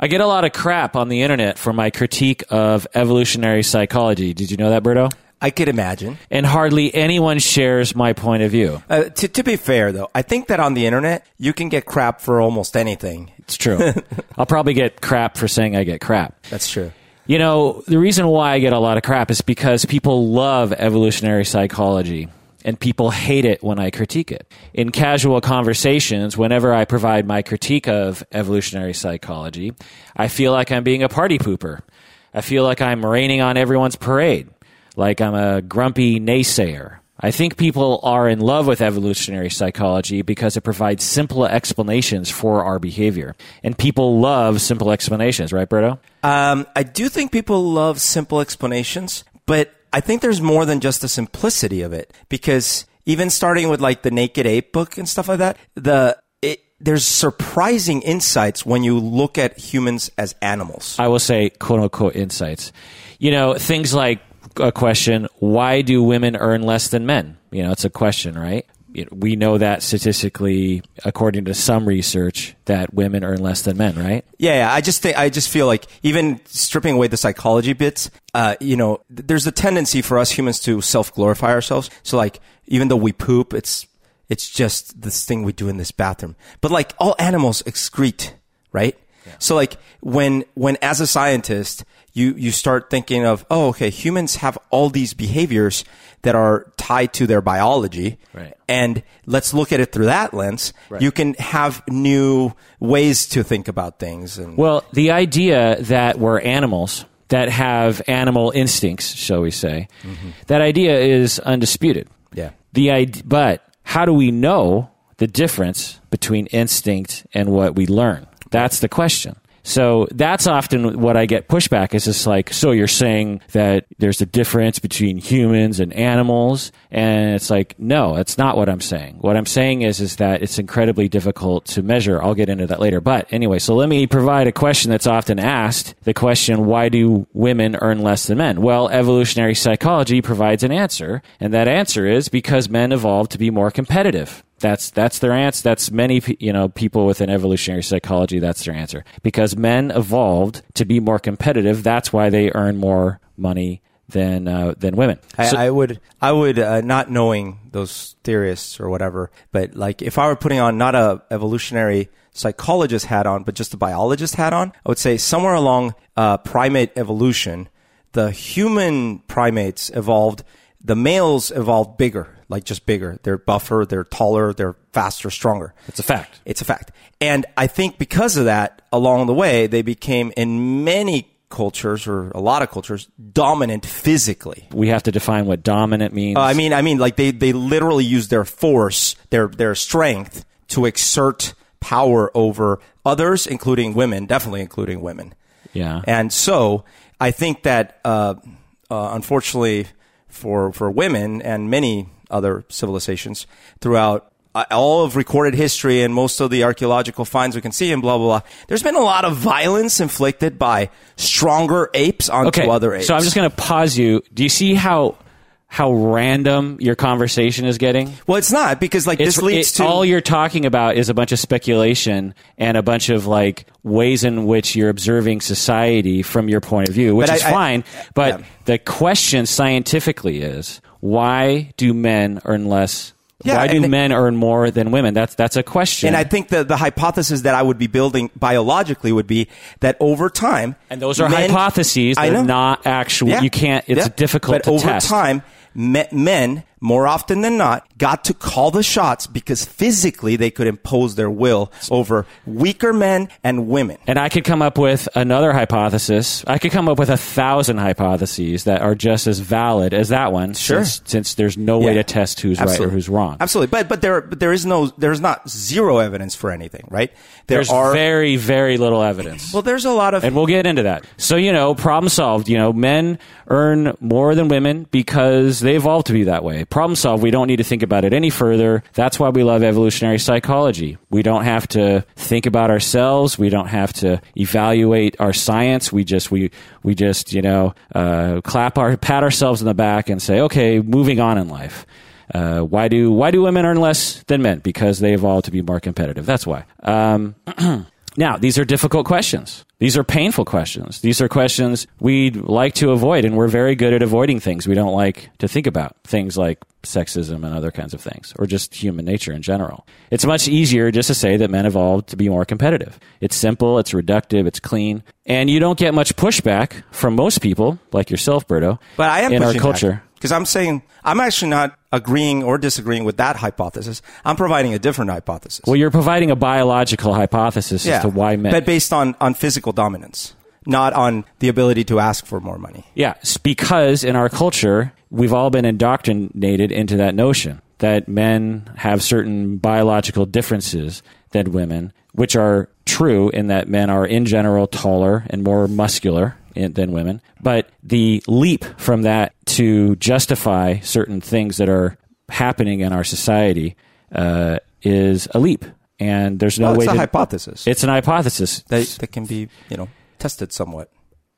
I get a lot of crap on the internet for my critique of evolutionary psychology. Did you know that, Berto? I could imagine. And hardly anyone shares my point of view. Uh, to, to be fair, though, I think that on the internet, you can get crap for almost anything. It's true. I'll probably get crap for saying I get crap. That's true. You know, the reason why I get a lot of crap is because people love evolutionary psychology and people hate it when I critique it. In casual conversations, whenever I provide my critique of evolutionary psychology, I feel like I'm being a party pooper. I feel like I'm raining on everyone's parade, like I'm a grumpy naysayer. I think people are in love with evolutionary psychology because it provides simple explanations for our behavior. And people love simple explanations, right, Berto? Um, I do think people love simple explanations, but I think there's more than just the simplicity of it because even starting with like the Naked Ape book and stuff like that, the it, there's surprising insights when you look at humans as animals. I will say quote unquote insights. You know, things like a question, why do women earn less than men? You know, it's a question, right? You know, we know that statistically, according to some research, that women earn less than men, right? Yeah, yeah. I just think I just feel like even stripping away the psychology bits, uh, you know, th- there's a tendency for us humans to self glorify ourselves. So like, even though we poop, it's it's just this thing we do in this bathroom. But like all animals excrete, right? So like when when as a scientist you you start thinking of oh okay humans have all these behaviors that are tied to their biology Right. and let's look at it through that lens Right. you can have new ways to think about things and Well, the idea that we're animals that have animal instincts, shall we say, mm-hmm. that idea is undisputed. yeah The id- but how do we know the difference between instinct and what we learn? That's the question. So that's often what I get pushback is just like, so you're saying that there's a difference between humans and animals, and it's like, no, that's not what I'm saying. What I'm saying is is that it's incredibly difficult to measure. I'll get into that later. But anyway, so let me provide a question that's often asked. The question, why do women earn less than men? Well, evolutionary psychology provides an answer, and that answer is because men evolved to be more competitive. That's that's their answer. That's many you know people within evolutionary psychology. That's their answer because men evolved to be more competitive. That's why they earn more money than uh, than women. I, So- I would, I would, uh, not knowing those theorists or whatever, but like if I were putting on not a evolutionary psychologist hat on, but just a biologist hat on, I would say somewhere along uh, primate evolution, the human primates evolved. The males evolved bigger, like just bigger. They're buffer, they're taller, they're faster, stronger. it's a fact. It's a fact. And I think because of that, along the way, they became in many cultures or a lot of cultures dominant physically. We have to define what dominant means. Uh, I mean, I mean, like they, they literally use their force, their, their strength to exert power over others, including women, definitely including women. yeah. And so I think that, uh, uh, unfortunately for, for women and many other civilizations throughout uh, all of recorded history and most of the archaeological finds we can see and blah, blah, blah, there's been a lot of violence inflicted by stronger apes onto okay. other apes. So I'm just going to pause you. Do you see how how random your conversation is getting? well, it's not because like It's, this leads it- to all you're talking about is a bunch of speculation and a bunch of like ways in which you're observing society from your point of view, which is I- I- fine. But yeah. the question scientifically is why do men earn less? Yeah, why do men earn more than women? That's that's a question. And I think the, the hypothesis that I would be building biologically would be that over time, And those are men- hypotheses. I They're know. not actual. Yeah. You can't. It's Yeah. difficult But over test. time, me, men more often than not got to call the shots because physically they could impose their will over weaker men and women. And I could come up with another hypothesis. I could come up with a thousand hypotheses that are just as valid as that one. Sure. Since, since there's no way to test who's right or who's wrong. Absolutely, but but there but there is no there's not zero evidence for anything, right? There There's are very, very little evidence. well, there's a lot of and we'll get into that. So, you know, problem solved. You know, men earn more than women because they evolved to be that way. Problem solved. We don't need to think about it any further. That's why we love evolutionary psychology. We don't have to think about ourselves. We don't have to evaluate our science. We just, we, we just, you know, uh, clap our, pat ourselves in the back and say, okay, moving on in life. Uh, why do why do women earn less than men? Because they evolved to be more competitive. That's why. Um, Now, these are difficult questions. These are painful questions. These are questions we'd like to avoid, and we're very good at avoiding things we don't like to think about. Things like sexism and other kinds of things, or just human nature in general. It's much easier just to say that men evolved to be more competitive. It's simple, it's reductive, it's clean, and you don't get much pushback from most people, like yourself, Berto, But I am in our culture. Because I'm saying I'm actually not agreeing or disagreeing with that hypothesis. I'm providing a different hypothesis. Well, you're providing a biological hypothesis as to why men. but based on on physical dominance, not on the ability to ask for more money. Yeah, because in our culture, we've all been indoctrinated into that notion that men have certain biological differences than women, which are true in that men are in general taller and more muscular in, than women. But the leap from that to justify certain things that are happening in our society uh, is a leap. And there's no Well, way it's a to, hypothesis it's an hypothesis. that, that can be you know tested somewhat.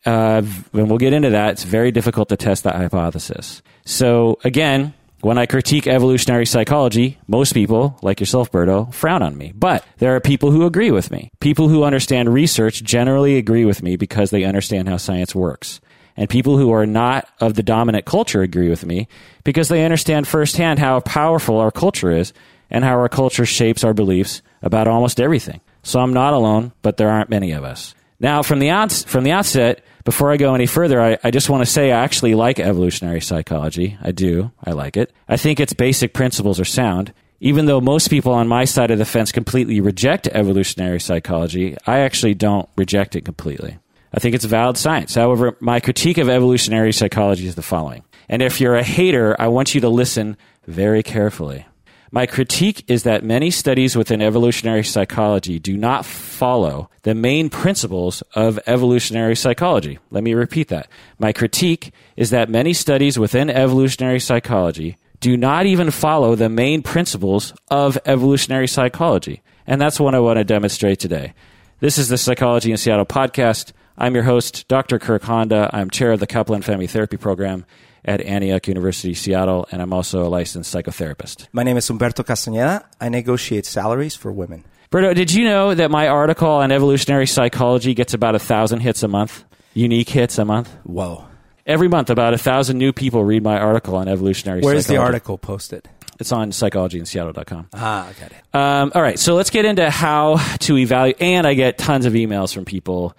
uh, and we'll get into that. It's very difficult to test that hypothesis. So again, when I critique evolutionary psychology, most people, like yourself, Berto, frown on me. But there are people who agree with me. People who understand research generally agree with me because they understand how science works. And people who are not of the dominant culture agree with me because they understand firsthand how powerful our culture is and how our culture shapes our beliefs about almost everything. So I'm not alone, but there aren't many of us. Now, from the, outs- from the outset, before I go any further, I, I just want to say I actually like evolutionary psychology. I do. I like it. I think its basic principles are sound. Even though most people on my side of the fence completely reject evolutionary psychology, I actually don't reject it completely. I think it's valid science. However, my critique of evolutionary psychology is the following. And if you're a hater, I want you to listen very carefully. My critique is that many studies within evolutionary psychology do not follow the main principles of evolutionary psychology. Let me repeat that. My critique is that many studies within evolutionary psychology do not even follow the main principles of evolutionary psychology. And that's what I want to demonstrate today. This is the Psychology in Seattle podcast. I'm your host, Dr. Kirk Honda. I'm chair of the Couple and Family Therapy Program at Antioch University, Seattle, and I'm also a licensed psychotherapist. My name is Humberto Castañeda. I negotiate salaries for women. Berto, did you know that my article on evolutionary psychology gets about a thousand hits a month? Unique hits a month? Whoa. Every month, about a thousand new people read my article on evolutionary psychology. Where's the article posted? It's on psychologyinseattle.com. Ah, got it. Um, all right, so let's get into how to evaluate. And I get tons of emails from people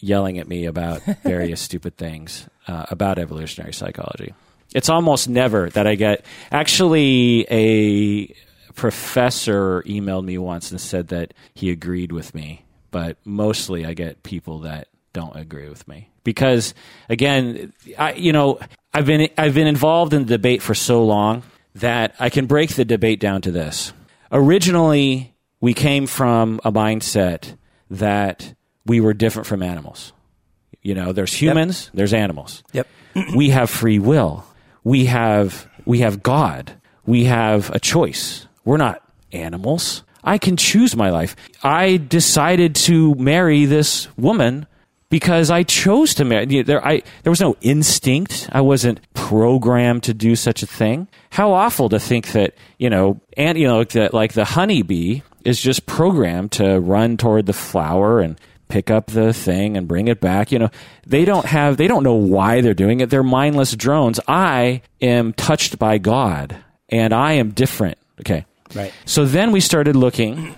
yelling at me about various stupid things uh, about evolutionary psychology. It's almost never that I get. Actually, a professor emailed me once and said that he agreed with me, but mostly I get people that don't agree with me because, again, I you know I've been I've been involved in the debate for so long that I can break the debate down to this. Originally, we came from a mindset that we were different from animals. You know, there's humans, there's animals. Yep. we have free will. We have we have God. We have a choice. We're not animals. I can choose my life. I decided to marry this woman because I chose to marry. There, I, there was no instinct. I wasn't programmed to do such a thing. How awful to think that you know, and you know, the, like the honeybee is just programmed to run toward the flower and pick up the thing and bring it back. You know, they don't have, they don't know why they're doing it. They're mindless drones. I am touched by God, and I am different. Okay, Right. so then we started looking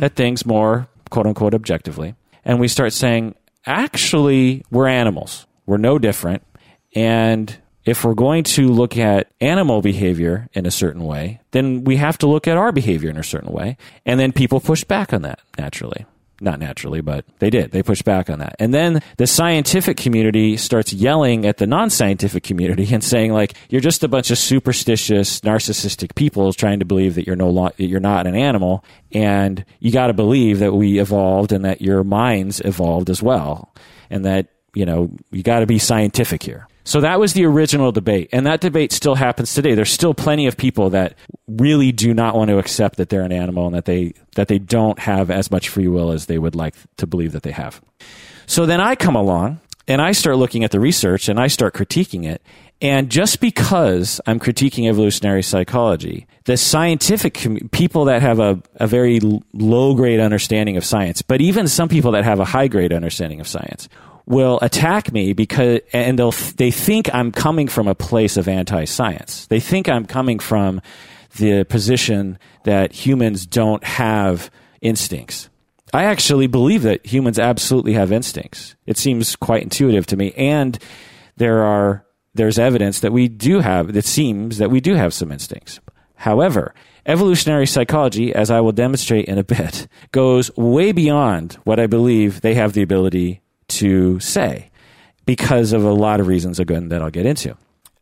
at things more quote unquote objectively. And we start saying, actually, we're animals. We're no different. And if we're going to look at animal behavior in a certain way, then we have to look at our behavior in a certain way. And then people push back on that naturally. Not naturally, but they did. They pushed back on that. And then the scientific community starts yelling at the non scientific community and saying, like, you're just a bunch of superstitious, narcissistic people trying to believe that you're no lo- you're not an animal. And you got to believe that we evolved and that your minds evolved as well. And that, you know, you got to be scientific here. So that was the original debate. And that debate still happens today. There's still plenty of people that really do not want to accept that they're an animal and that they, that they don't have as much free will as they would like to believe that they have. So then I come along and I start looking at the research and I start critiquing it. And just because I'm critiquing evolutionary psychology, the scientific com- people that have a, a very low grade understanding of science, but even some people that have a high grade understanding of science, will attack me because, and they'll they think I'm coming from a place of anti-science. They think I'm coming from the position that humans don't have instincts. I actually believe that humans absolutely have instincts. It seems quite intuitive to me, and there are there's evidence that we do have, that seems that we do have some instincts. However, evolutionary psychology, as I will demonstrate in a bit, goes way beyond what I believe they have the ability to say because of a lot of reasons again that I'll get into.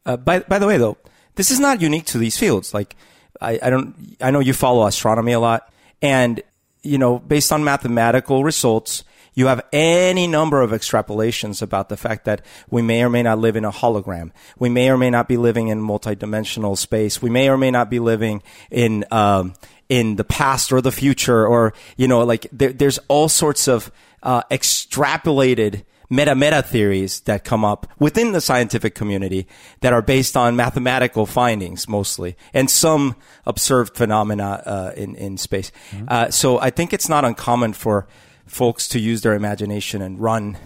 Uh, by, by the way, though, this is not unique to these fields. Like, I, I don't, I know you follow astronomy a lot and, you know, based on mathematical results, you have any number of extrapolations about the fact that we may or may not live in a hologram. We may or may not be living in multidimensional space. We may or may not be living in um, in the past or the future, or you know, like there, there's all sorts of uh, extrapolated meta meta theories that come up within the scientific community that are based on mathematical findings mostly and some observed phenomena uh, in in space. Mm-hmm. Uh, so I think it's not uncommon for folks to use their imagination and run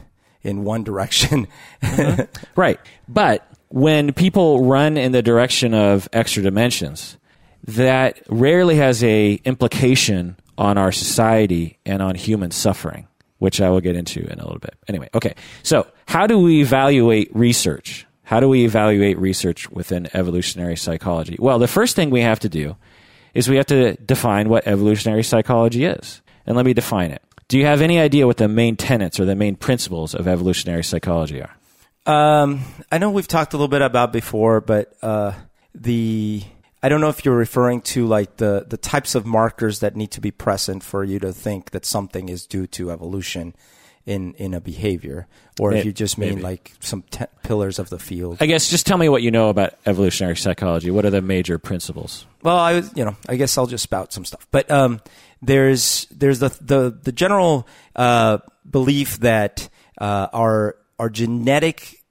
in one direction. uh-huh. Right. But when people run in the direction of extra dimensions, that rarely has a implication on our society and on human suffering, which I will get into in a little bit. Anyway, okay. So, how do we evaluate research? How do we evaluate research within evolutionary psychology? Well, the first thing we have to do is we have to define what evolutionary psychology is. And let me define it. Do you have any idea what the main tenets or the main principles of evolutionary psychology are? Um, I know we've talked a little bit about before, but uh, the I don't know if you're referring to like the the types of markers that need to be present for you to think that something is due to evolution in in a behavior, or if you just mean maybe. like some te- pillars of the field. I guess just tell me what you know about evolutionary psychology. What are the major principles? Well, I you know I guess I'll just spout some stuff, but um, there's there's the the the general uh, belief that uh, our our genetic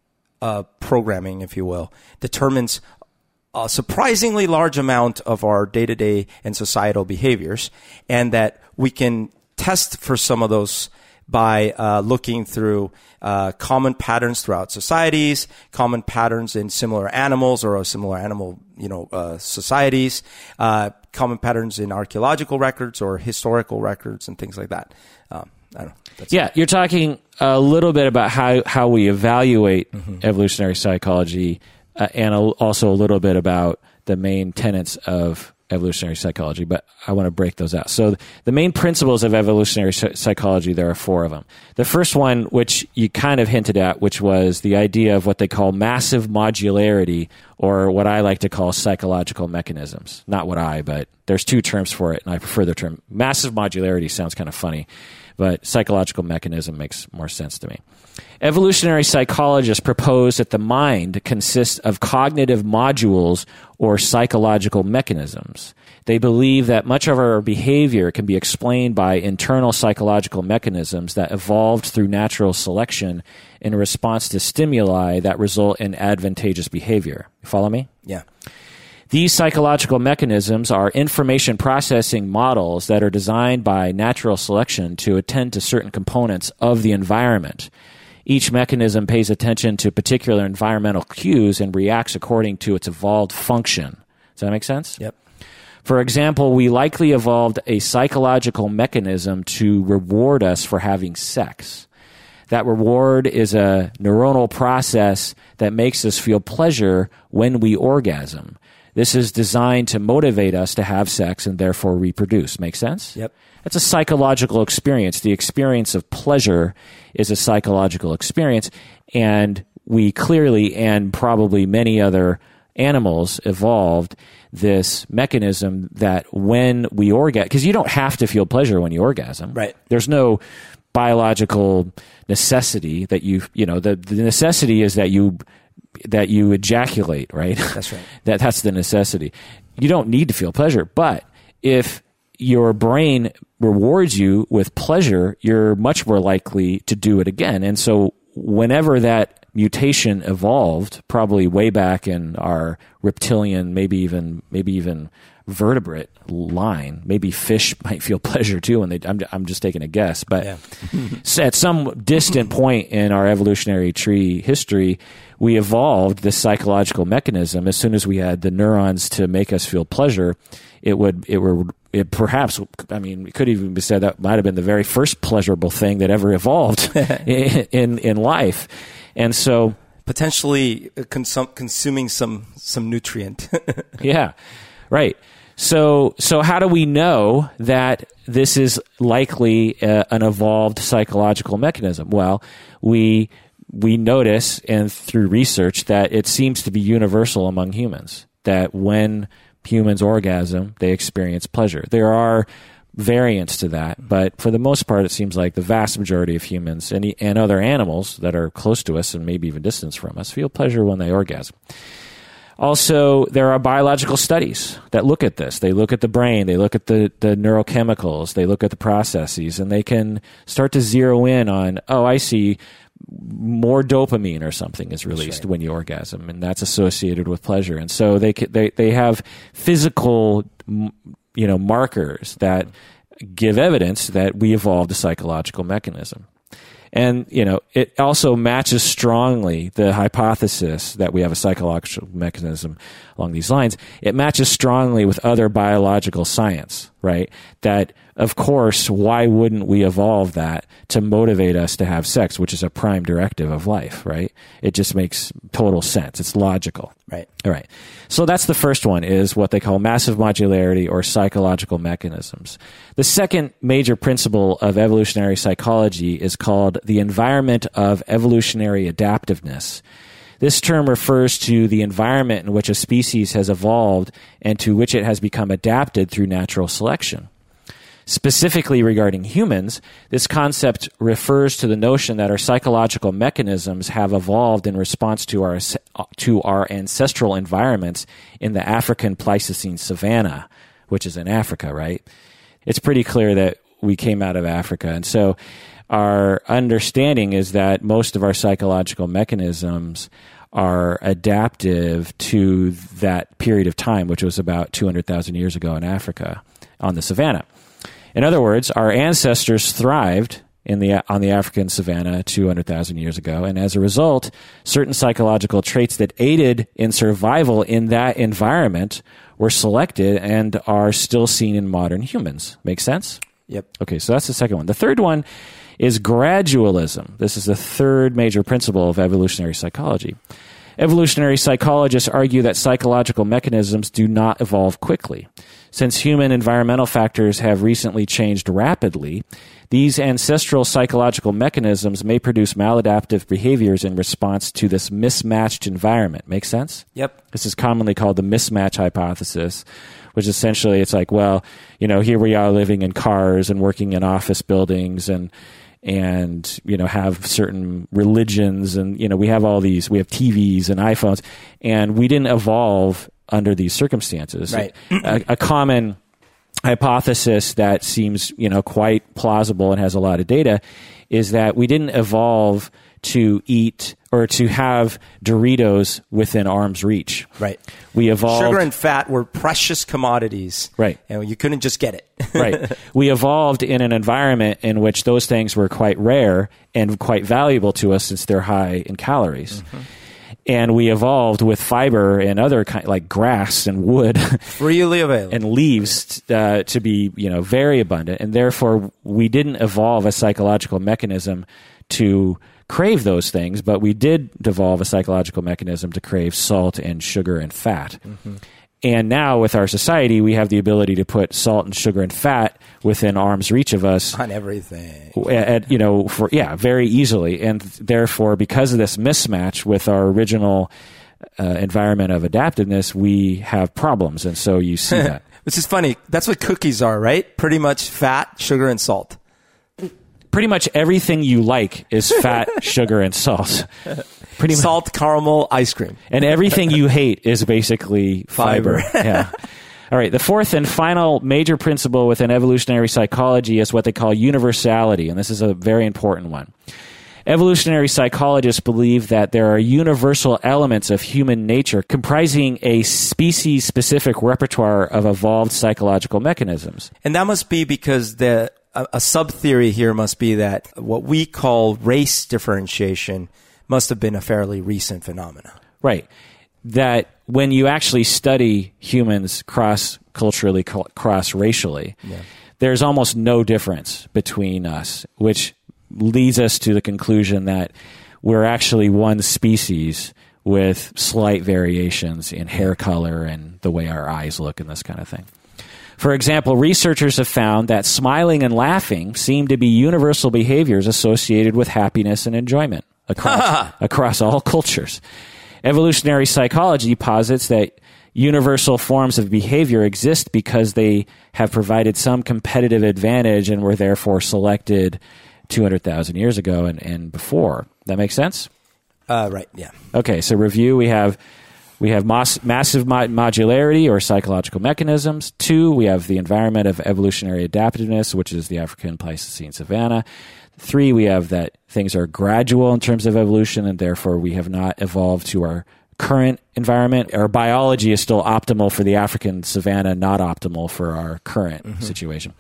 uh, programming, if you will, determines a surprisingly large amount of our day to day and societal behaviors, and that we can test for some of those by uh, looking through uh, common patterns throughout societies, common patterns in similar animals or similar animal, you know, uh, societies, uh, common patterns in archaeological records or historical records and things like that. Um, I don't know. yeah, it. you're talking a little bit about how, how we evaluate mm-hmm. evolutionary psychology uh, and a, also a little bit about the main tenets of evolutionary psychology, but I want to break those out. So the main principles of evolutionary psychology, there are four of them. The first one, which you kind of hinted at, which was the idea of what they call massive modularity, or what I like to call psychological mechanisms. Not what I, but there's two terms for it, and I prefer the term. Massive modularity sounds kind of funny, but psychological mechanism makes more sense to me. Evolutionary psychologists propose that the mind consists of cognitive modules or psychological mechanisms. They believe that much of our behavior can be explained by internal psychological mechanisms that evolved through natural selection in response to stimuli that result in advantageous behavior. You follow me? Yeah. These psychological mechanisms are information processing models that are designed by natural selection to attend to certain components of the environment. Each mechanism pays attention to particular environmental cues and reacts according to its evolved function. Does that make sense? Yep. For example, we likely evolved a psychological mechanism to reward us for having sex. That reward is a neuronal process that makes us feel pleasure when we orgasm. This is designed to motivate us to have sex and therefore reproduce. Make sense? Yep. It's a psychological experience. The experience of pleasure is a psychological experience. And we clearly, and probably many other animals, evolved this mechanism that when we orgasm, because you don't have to feel pleasure when you orgasm. Right. There's no biological necessity that you, you know, the, the necessity is that you that you ejaculate, right? That's right. that that's the necessity. You don't need to feel pleasure, but if your brain rewards you with pleasure, you're much more likely to do it again. And so whenever that mutation evolved, probably way back in our reptilian, maybe even maybe even vertebrate line. Maybe fish might feel pleasure too, and they. I'm, I'm just taking a guess, but Yeah. at some distant point in our evolutionary tree history, we evolved this psychological mechanism. As soon as we had the neurons to make us feel pleasure, it would it were it perhaps I mean it could even be said that might have been the very first pleasurable thing that ever evolved in, in in life, and so Potentially consum- consuming some some nutrient. yeah, right. So, so how do we know that this is likely uh, an evolved psychological mechanism? Well, we we notice and through research that it seems to be universal among humans. That when humans orgasm, they experience pleasure. There are variants to that, but for the most part, it seems like the vast majority of humans and, and other animals that are close to us and maybe even distance from us feel pleasure when they orgasm. Also, there are biological studies that look at this. They look at the brain, they look at the, the neurochemicals, they look at the processes, and they can start to zero in on, oh, I see more dopamine or something is released when you orgasm, and that's associated with pleasure. And so they they they have physical, you know, markers that give evidence that we evolved a psychological mechanism. And, you know, it also matches strongly the hypothesis that we have a psychological mechanism along these lines. It matches strongly with other biological science, right? That, of course, why wouldn't we evolve that to motivate us to have sex, which is a prime directive of life, right? It just makes total sense. It's logical. right. All right. So that's the first one is what they call massive modularity or psychological mechanisms. The second major principle of evolutionary psychology is called the environment of evolutionary adaptiveness. This term refers to the environment in which a species has evolved and to which it has become adapted through natural selection. Specifically regarding humans, this concept refers to the notion that our psychological mechanisms have evolved in response to our to our ancestral environments in the African Pleistocene savanna, which is in Africa, right? It's pretty clear that we came out of Africa, and so our understanding is that most of our psychological mechanisms are adaptive to that period of time, which was about 200,000 years ago in Africa on the savannah. In other words, our ancestors thrived in the on the African savannah 200,000 years ago, and as a result, certain psychological traits that aided in survival in that environment were selected and are still seen in modern humans. Make sense? Yep. Okay, so that's the second one. The third one is gradualism. This is the third major principle of evolutionary psychology. Evolutionary psychologists argue that psychological mechanisms do not evolve quickly. Since human environmental factors have recently changed rapidly, these ancestral psychological mechanisms may produce maladaptive behaviors in response to this mismatched environment. Make sense? Yep. This is commonly called the mismatch hypothesis, which essentially it's like, well, you know, here we are living in cars and working in office buildings and and you know have certain religions and you know we have all these we have TVs and iPhones and we didn't evolve under these circumstances. Right. a, a common hypothesis that seems you know quite plausible and has a lot of data is that we didn't evolve to eat or to have Doritos within arm's reach. Right. We evolved Sugar and fat were precious commodities. Right. And you couldn't just get it. right. We evolved in an environment in which those things were quite rare and quite valuable to us since they're high in calories. And we evolved with fiber and other kind like grass and wood Freely available. and leaves uh, to be you know very abundant, and therefore we didn't evolve a psychological mechanism to crave those things, but we did evolve a psychological mechanism to crave salt and sugar and fat. And now with our society, we have the ability to put salt and sugar and fat within arm's reach of us on everything. at, you know for yeah very easily and therefore because of this mismatch with our original uh, environment of adaptiveness we have problems and so you see that Which is funny. That's what cookies are, right? Pretty much fat, sugar, and salt. Pretty much everything you like is fat sugar and salt pretty much Salt, caramel, ice cream. and everything you hate is basically fiber. Fiber. yeah. All right. The fourth and final major principle within evolutionary psychology is what they call universality, and this is a very important one. Evolutionary psychologists believe that there are universal elements of human nature comprising a species specific repertoire of evolved psychological mechanisms. And that must be because the a, a sub theory here must be that what we call race differentiation must have been a fairly recent phenomenon. Right. That when you actually study humans cross culturally, cross racially, yeah. there's almost no difference between us, which leads us to the conclusion that we're actually one species with slight variations in hair color and the way our eyes look and this kind of thing. For example, researchers have found that smiling and laughing seem to be universal behaviors associated with happiness and enjoyment across, across all cultures. Evolutionary psychology posits that universal forms of behavior exist because they have provided some competitive advantage and were therefore selected 200,000 years ago and, and before. That makes sense? Uh, right, yeah. Okay, so review we have we have mass, massive modularity or psychological mechanisms. Two, we have the environment of evolutionary adaptiveness, which is the African Pleistocene savanna. Three, we have that things are gradual in terms of evolution, and therefore we have not evolved to our current environment. Our biology is still optimal for the African savanna, not optimal for our current mm-hmm. situation.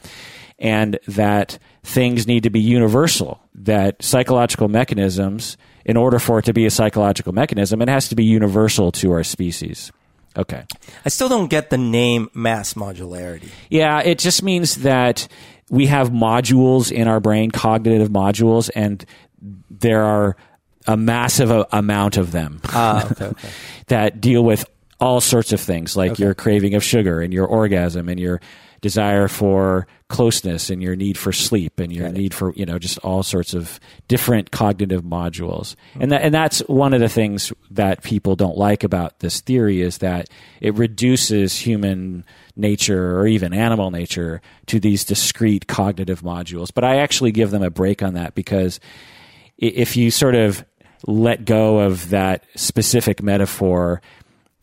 And that things need to be universal, that psychological mechanisms, in order for it to be a psychological mechanism, it has to be universal to our species. Okay. I still don't get the name mass modularity. Yeah, it just means that we have modules in our brain, cognitive modules, and there are a massive amount of them ah, okay, okay. that deal with all sorts of things, like okay. your craving of sugar and your orgasm and your desire for closeness and your need for sleep and your need for you know just all sorts of different cognitive modules. And that and that's one of the things that people don't like about this theory is that it reduces human nature or even animal nature to these discrete cognitive modules. But I actually give them a break on that because if you sort of let go of that specific metaphor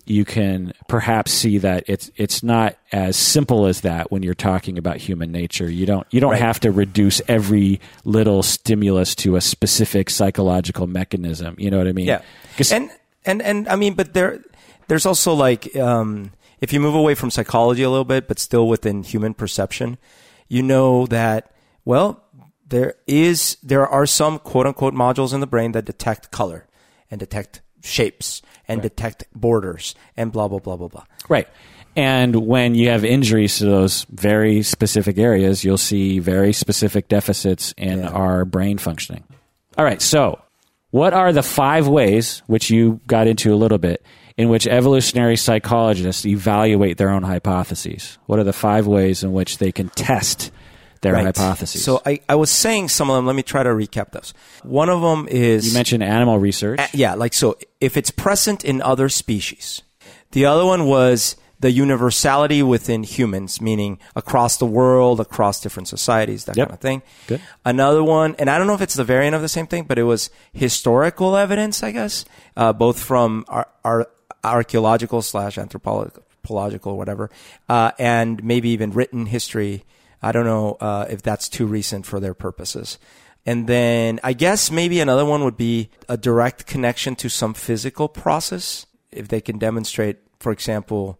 you can perhaps see that it's it's not as simple as that when you're talking about human nature. You don't you don't right. have to reduce every little stimulus to a specific psychological mechanism. You know what I mean? Yeah. And and and I mean, but there there's also like um, if you move away from psychology a little bit, but still within human perception, you know that well there is there are some quote unquote modules in the brain that detect color and detect shapes and right. detect borders and blah blah blah blah blah. Right. And when you have injuries to those very specific areas, you'll see very specific deficits in yeah. our brain functioning. All right, so what are the five ways, which you got into a little bit, in which evolutionary psychologists evaluate their own hypotheses? What are the five ways in which they can test their right. hypotheses. So I, I was saying some of them. Let me try to recap those. One of them is you mentioned animal research. A, yeah, like so if it's present in other species. The other one was the universality within humans, meaning across the world, across different societies, that yep. kind of thing. Good. Another one, and I don't know if it's the variant of the same thing, but it was historical evidence, I guess, uh, both from our, our archaeological slash anthropological, whatever, uh, and maybe even written history I don't know uh, if that's too recent for their purposes. And then I guess maybe another one would be a direct connection to some physical process. If they can demonstrate, for example,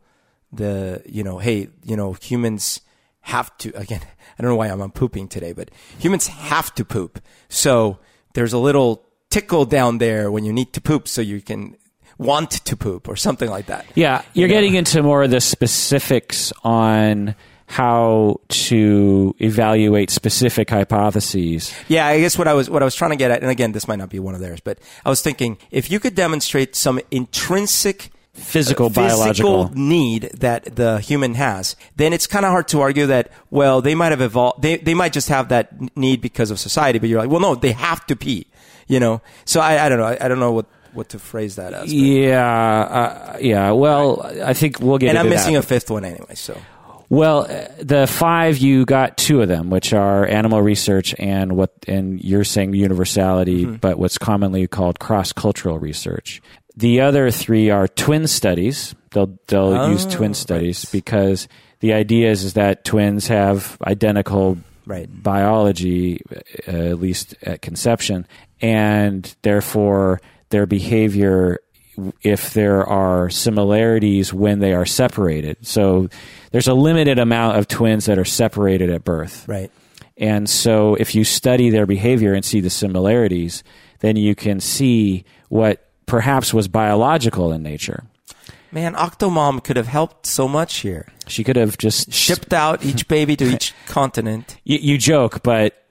the, you know, hey, you know, humans have to, again, I don't know why I'm on pooping today, but humans have to poop. So there's a little tickle down there when you need to poop so you can want to poop or something like that. Yeah. You're you know? getting into more of the specifics on how to evaluate specific hypotheses. Yeah, I guess what I was what I was trying to get at, and again, this might not be one of theirs, but I was thinking if you could demonstrate some intrinsic physical, uh, biological need that the human has, then it's kind of hard to argue that well they might have evolved, they they might just have that need because of society, but you're like, well, no, they have to pee, you know. So I, I don't know, I, I don't know what what to phrase that as. Yeah, uh, yeah. Well. I think we'll get. And I'm missing that. a fifth one anyway. So well, uh, the five you got two of them, which are animal research and what, and you're saying universality, mm-hmm. but what's commonly called cross cultural research. The other three are twin studies. They'll they'll oh, use twin studies right. because the idea is, is that twins have identical Right. biology, uh, at least at conception, and therefore their behavior, if there are similarities when they are separated. So there's a limited amount of twins that are separated at birth. Right. And so if you study their behavior and see the similarities, then you can see what perhaps was biological in nature. Man, Octomom could have helped so much here. She could have just Shipped out each baby to each continent. you, you joke, but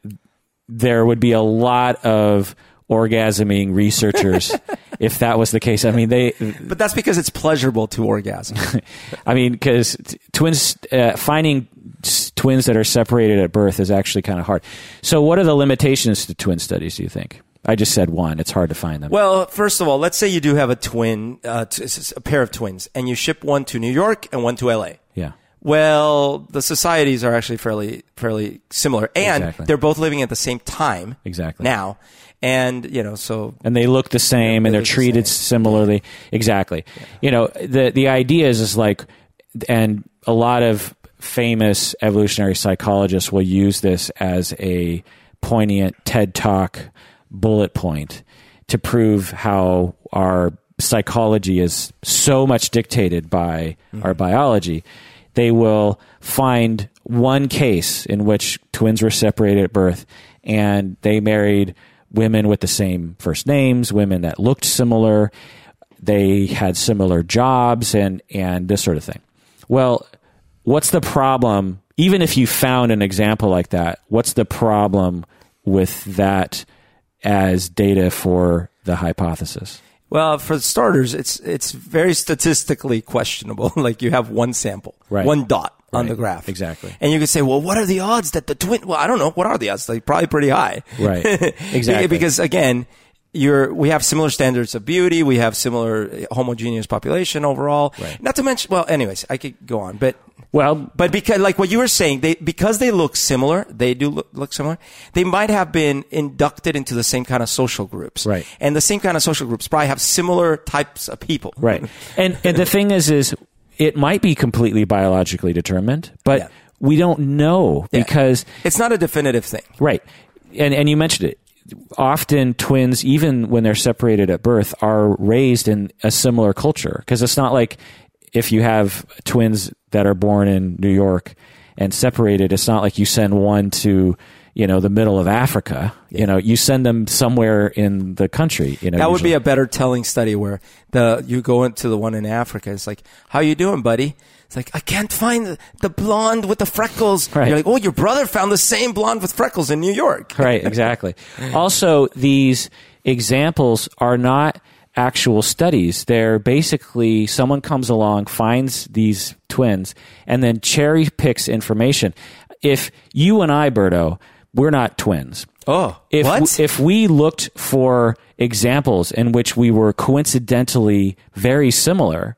there would be a lot of orgasming researchers if that was the case. I mean, they, But that's because it's pleasurable to orgasm. I mean, because t- twins, uh, finding s- twins that are separated at birth is actually kind of hard. So, what are the limitations to twin studies? Do you think? I just said one. It's hard to find them. Well, first of all, let's say you do have a twin, uh, t- s- s- a pair of twins, and you ship one to New York and one to LA. yeah. Well, the societies are actually fairly fairly similar, and Exactly. they're both living at the same time Exactly. now, and you know, so and they look the same they and they're the treated same. similarly. Exactly. You know the the idea is is like and a lot of famous evolutionary psychologists will use this as a poignant ted talk bullet point to prove how our psychology is so much dictated by mm-hmm. our biology. They will find one case in which twins were separated at birth and they married women with the same first names, women that looked similar, they had similar jobs and and this sort of thing. Well, what's the problem even if you found an example like that, what's the problem with that as data for the hypothesis? Well, for starters, it's it's very statistically questionable. like you have one sample, Right. one dot on Right. the graph, Exactly. And you could say, well, what are the odds that the twin? Well, I don't know. What are the odds? Like probably pretty high, Right. Exactly. because again, you're we have similar standards of beauty. We have similar homogeneous population overall. Right. Not to mention, well, anyways, I could go on, but Well, but because, like what you were saying, they because they look similar, they do look, look similar. They might have been inducted into the same kind of social groups, Right. And the same kind of social groups probably have similar types of people, Right. And and the thing is is it might be completely biologically determined, but Yeah. we don't know Yeah. because It's not a definitive thing. right. And and you mentioned it. Often twins even when they're separated at birth are raised in a similar culture because it's not like if you have twins that are born in New York and separated it's not like you send one to you know the middle of Africa you know you send them somewhere in the country you know That would be a better telling study where the you go into the one in Africa. It's like, how you doing, buddy? It's like I can't find the, the blonde with the freckles. Right. You're like, oh, your brother found the same blonde with freckles in New York. right exactly also these examples are not actual studies they're basically someone comes along finds these twins and then cherry picks information if you and i berto we're not twins Oh, if what? if we looked for examples in which we were coincidentally very similar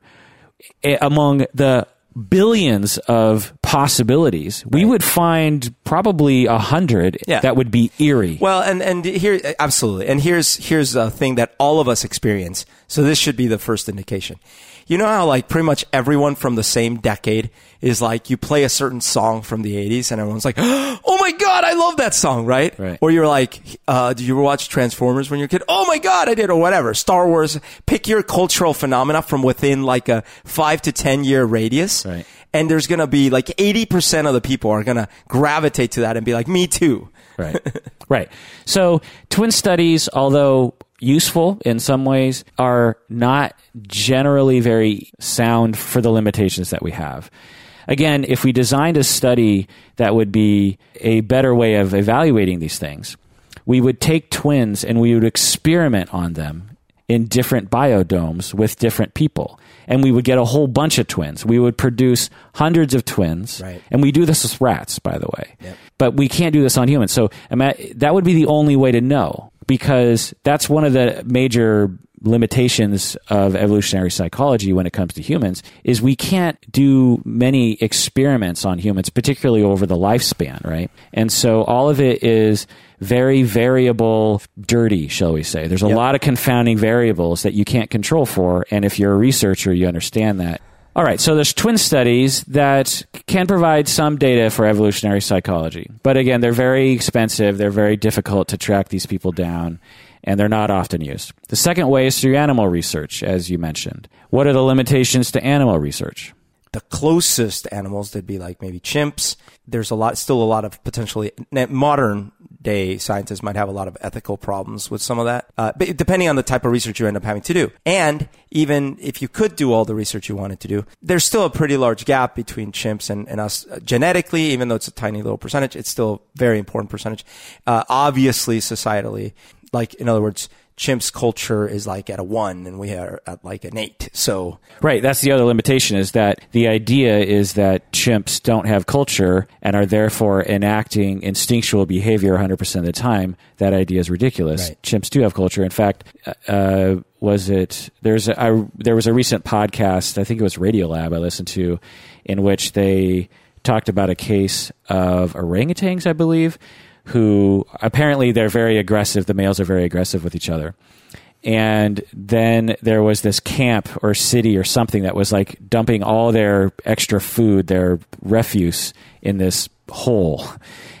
eh, among the billions of possibilities, we would find probably a hundred Yeah. that would be eerie. Well, and and here absolutely, and here's here's a thing that all of us experience. So this should be the first indication. You know how like pretty much everyone from the same decade is like you play a certain song from the '80s and everyone's like, "Oh my god, I love that song!" Right? Right. Or you're like, uh, "Did you ever watch Transformers when you were a kid?" "Oh my god, I did," or whatever. Star Wars. Pick your cultural phenomena from within like a five to ten year radius, Right. and there's gonna be like eighty percent of the people are gonna gravitate to that and be like, "Me too." right. right. So twin studies, although useful in some ways, are not generally very sound for the limitations that we have. Again, if we designed a study that would be a better way of evaluating these things, we would take twins and we would experiment on them in different biodomes with different people. And we would get a whole bunch of twins. We would produce hundreds of twins. Right. And we do this with rats, by the way. But we can't do this on humans. So that would be the only way to know because that's one of the major limitations of evolutionary psychology when it comes to humans is we can't do many experiments on humans particularly over the lifespan right? And so all of it is very variable dirty shall we say. There's a Yep. lot of confounding variables that you can't control for and if you're a researcher you understand that All right, so there's twin studies that can provide some data for evolutionary psychology. But again, they're very expensive, they're very difficult to track these people down, and they're not often used. The second way is through animal research, as you mentioned. What are the limitations to animal research? the closest animals that'd be like maybe chimps. There's a lot, still a lot of potentially modern day scientists might have a lot of ethical problems with some of that, uh, but depending on the type of research you end up having to do. And even if you could do all the research you wanted to do, there's still a pretty large gap between chimps and, and us uh, genetically, even though it's a tiny little percentage, it's still a very important percentage. Uh, obviously, societally, like in other words, chimps culture is like at a one and we are at like an eight. So right, that's the other limitation is that the idea is that chimps don't have culture and are therefore enacting instinctual behavior 100% of the time. That idea is ridiculous. Right. Chimps do have culture. In fact, uh, was it there's a, I, there was a recent podcast I think it was Radiolab I listened to in which they talked about a case of orangutans I believe who apparently they're very aggressive. The males are very aggressive with each other. And then there was this camp or city or something that was like dumping all their extra food, their refuse in this hole.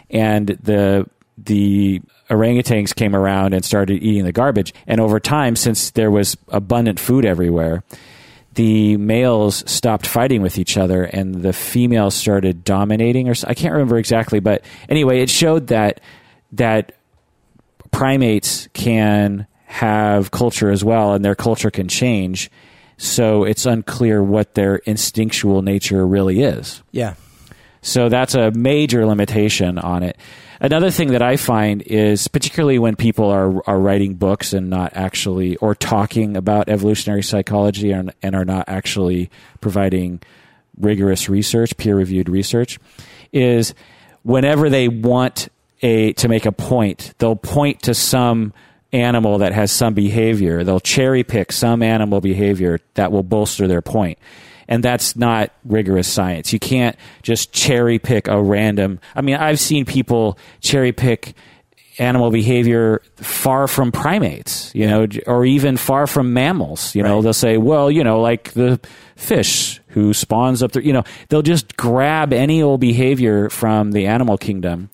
And the the orangutans came around and started eating the garbage. And over time, since there was abundant food everywhere, the males stopped fighting with each other and the females started dominating or I can't remember exactly but anyway it showed that that primates can have culture as well and their culture can change. So it's unclear what their instinctual nature really is. Yeah. So that's a major limitation on it Another thing that I find is particularly when people are are writing books and not actually or talking about evolutionary psychology and, and are not actually providing rigorous research, peer reviewed research, is whenever they want a to make a point, they'll point to some animal that has some behavior. They'll cherry pick some animal behavior that will bolster their point and that's not rigorous science. You can't just cherry pick a random. I mean, I've seen people cherry pick animal behavior far from primates, you know, or even far from mammals. You know, right. they'll say, well, you know, like the fish who spawns up there, you know, they'll just grab any old behavior from the animal kingdom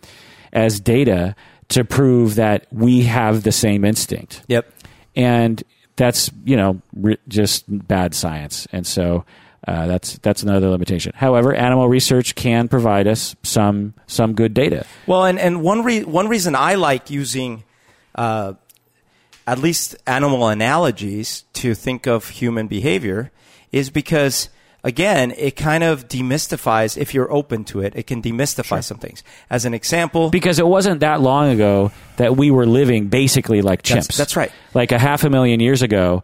as data to prove that we have the same instinct. Yep. And that's, you know, re- just bad science. And so uh, that's that's another limitation. However, animal research can provide us some some good data. Well, and and one re- one reason I like using uh, at least animal analogies to think of human behavior is because again, it kind of demystifies, if you're open to it, it can demystify sure. some things. As an example. Because it wasn't that long ago that we were living basically like chimps. That's, that's right. Like a half a million years ago,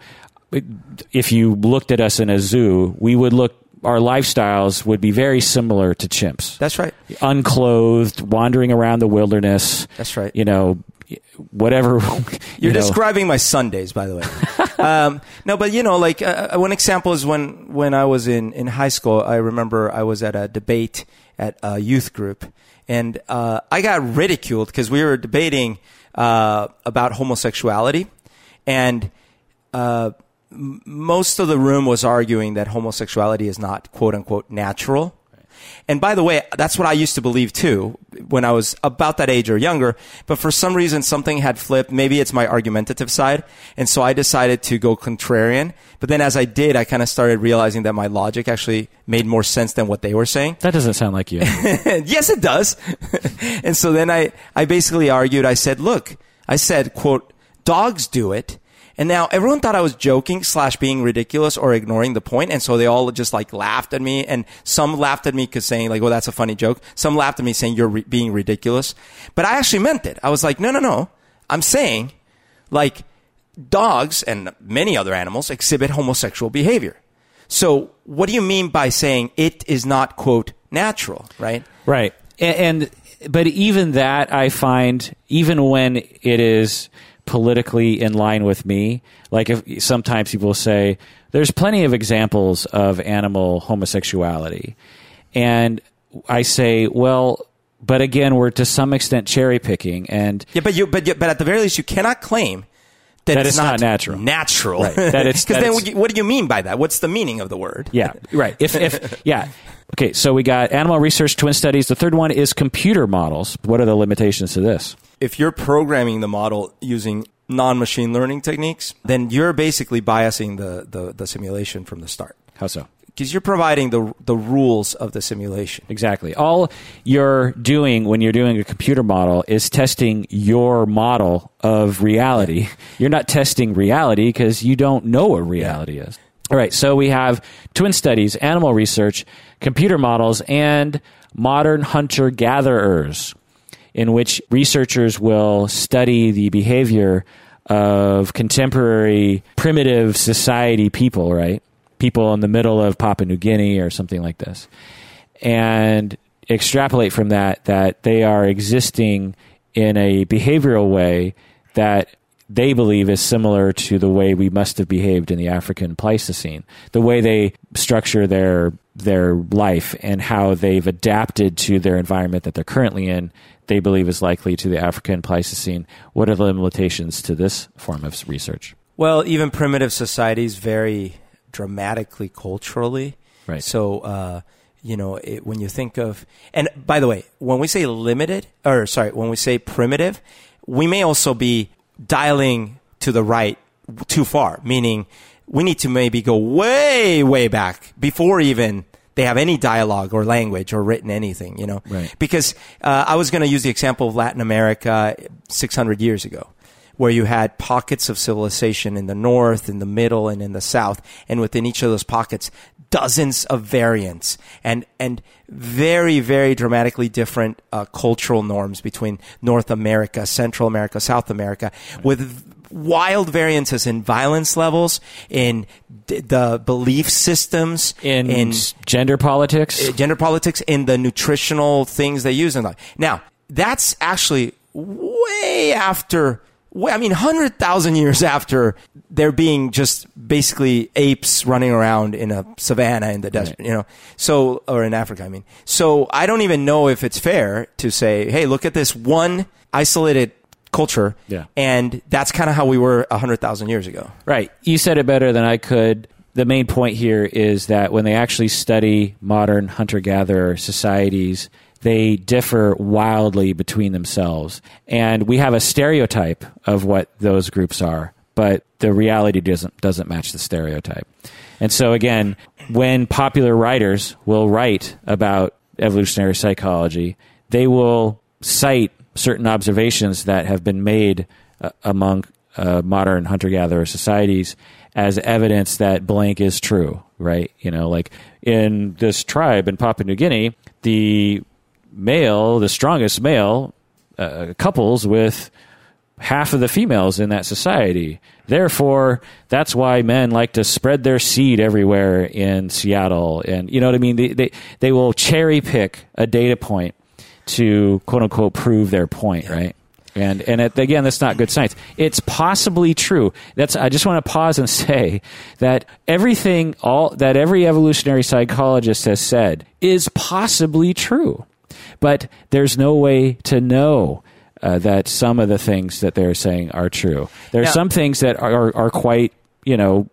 if you looked at us in a zoo, we would look our lifestyles would be very similar to chimps. That's right. Unclothed, wandering around the wilderness. That's right. You know, whatever. You are describing my Sundays, by the way. um, no, but you know, like uh, uh, one example is when when I was in in high school. I remember I was at a debate at a youth group, and uh, I got ridiculed because we were debating uh, about homosexuality, and uh, most of the room was arguing that homosexuality is not quote unquote natural. And by the way, that's what I used to believe too when I was about that age or younger. But for some reason, something had flipped. Maybe it's my argumentative side. And so I decided to go contrarian. But then as I did, I kind of started realizing that my logic actually made more sense than what they were saying. That doesn't sound like you. yes, it does. and so then I, I basically argued, I said, look, I said, quote, dogs do it and now everyone thought I was joking slash being ridiculous or ignoring the point. And so they all just like laughed at me. And some laughed at me because saying like, oh, that's a funny joke. Some laughed at me saying you're re- being ridiculous. But I actually meant it. I was like, no, no, no. I'm saying like dogs and many other animals exhibit homosexual behavior. So what do you mean by saying it is not quote natural, right? Right. And, and but even that I find even when it is politically in line with me. Like if sometimes people say there's plenty of examples of animal homosexuality, and I say, well, but again, we're to some extent cherry picking, and yeah, but you, but but at the very least, you cannot claim that, That it's it's not natural. Natural. Right. That it's- Because then, it's- what do you- what do you mean by that? What's the meaning of the word? Yeah, right. If, if yeah. Okay, so we got animal research, twin studies. The third one is computer models. What are the limitations to this? If you're programming the model using non-machine learning techniques, then you're basically biasing the, the, the simulation from the start. How so? Because you're providing the, the rules of the simulation. Exactly. All you're doing when you're doing a computer model is testing your model of reality. You're not testing reality because you don't know what reality is. All right. So we have twin studies, animal research, computer models, and modern hunter gatherers, in which researchers will study the behavior of contemporary primitive society people, right? People in the middle of Papua New Guinea or something like this and extrapolate from that that they are existing in a behavioral way that they believe is similar to the way we must have behaved in the African Pleistocene. The way they structure their their life and how they've adapted to their environment that they're currently in, they believe is likely to the African Pleistocene. What are the limitations to this form of research? Well, even primitive societies vary dramatically culturally. Right. So, uh, you know, it, when you think of, and by the way, when we say limited, or sorry, when we say primitive, we may also be dialing to the right too far, meaning we need to maybe go way, way back before even they have any dialogue or language or written anything, you know? Right. Because uh, I was going to use the example of Latin America 600 years ago, where you had pockets of civilization in the north, in the middle, and in the south, and within each of those pockets, dozens of variants and and very very dramatically different uh, cultural norms between North America, Central America, South America, with wild variances in violence levels, in d- the belief systems, In, in gender politics? uh, gender politics in the nutritional things they use in life. Now, that's actually way after, I mean, 100,000 years after there being just basically apes running around in a savannah in the desert, you know? So, or in Africa, I mean. So I don't even know if it's fair to say, hey, look at this one isolated culture. Yeah. And that's kind of how we were 100,000 years ago. Right. You said it better than I could. The main point here is that when they actually study modern hunter gatherer societies, they differ wildly between themselves. And we have a stereotype of what those groups are, but the reality doesn't, doesn't match the stereotype. And so, again, when popular writers will write about evolutionary psychology, they will cite certain observations that have been made uh, among uh, modern hunter gatherer societies as evidence that blank is true, right? You know, like in this tribe in Papua New Guinea, the male, the strongest male, uh, couples with half of the females in that society. Therefore, that's why men like to spread their seed everywhere in Seattle. And you know what I mean? They, they, they will cherry pick a data point to quote unquote prove their point, right? And and it, again, that's not good science. It's possibly true. That's I just want to pause and say that everything all that every evolutionary psychologist has said is possibly true, but there's no way to know uh, that some of the things that they're saying are true. There are Now- some things that are are quite you know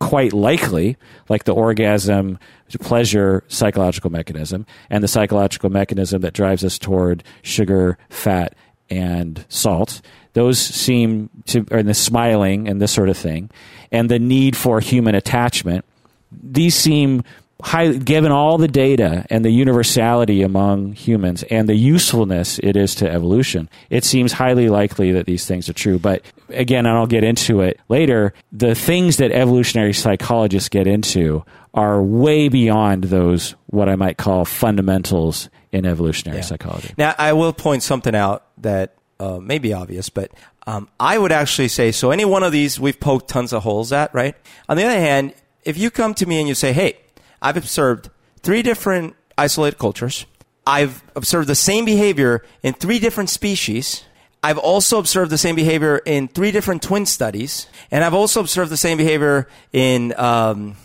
quite likely, like the orgasm pleasure psychological mechanism and the psychological mechanism that drives us toward sugar, fat, and salt. Those seem to, or the smiling and this sort of thing, and the need for human attachment. These seem high, given all the data and the universality among humans and the usefulness it is to evolution, it seems highly likely that these things are true. But again, and I'll get into it later, the things that evolutionary psychologists get into are way beyond those, what I might call fundamentals in evolutionary Yeah. psychology. Now, I will point something out that uh, may be obvious, but um, I would actually say so. Any one of these we've poked tons of holes at, right? On the other hand, if you come to me and you say, "Hey, I've observed three different isolated cultures. I've observed the same behavior in three different species." I've also observed the same behavior in three different twin studies, and I've also observed the same behavior in um,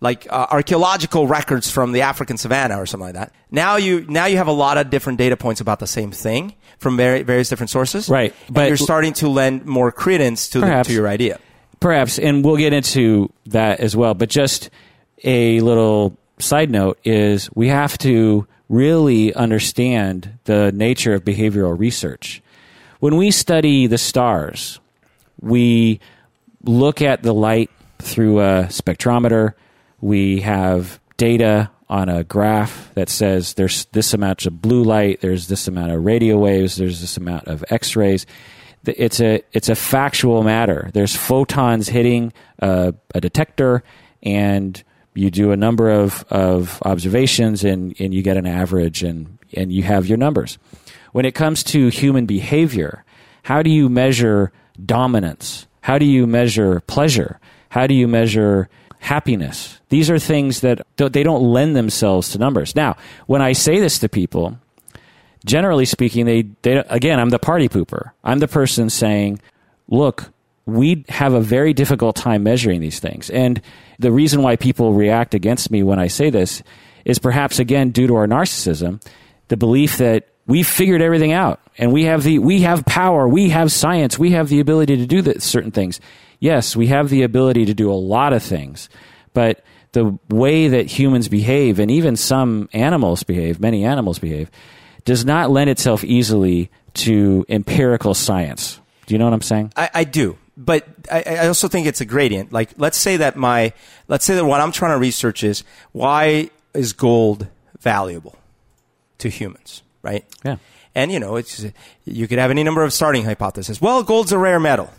like uh, archaeological records from the African savannah or something like that. Now you now you have a lot of different data points about the same thing from very, various different sources. Right, but you're starting to lend more credence to the, to your idea. Perhaps, and we'll get into that as well. But just a little side note is we have to really understand the nature of behavioral research. When we study the stars, we look at the light through a spectrometer. We have data on a graph that says there's this amount of blue light, there's this amount of radio waves, there's this amount of X rays. It's a it's a factual matter. There's photons hitting a, a detector, and you do a number of, of observations, and, and you get an average, and and you have your numbers. When it comes to human behavior, how do you measure dominance? How do you measure pleasure? How do you measure happiness? These are things that they don't lend themselves to numbers. Now, when I say this to people, generally speaking, they, they again, I'm the party pooper. I'm the person saying, look, we have a very difficult time measuring these things. And the reason why people react against me when I say this is perhaps again due to our narcissism, the belief that we've figured everything out and we have the we have power, we have science, we have the ability to do the, certain things. Yes, we have the ability to do a lot of things, but the way that humans behave and even some animals behave, many animals behave, does not lend itself easily to empirical science. Do you know what I'm saying? I, I do, but I, I also think it's a gradient. Like, let's say that my, let's say that what I'm trying to research is why is gold valuable to humans, right? Yeah. And you know, it's you could have any number of starting hypotheses. Well, gold's a rare metal.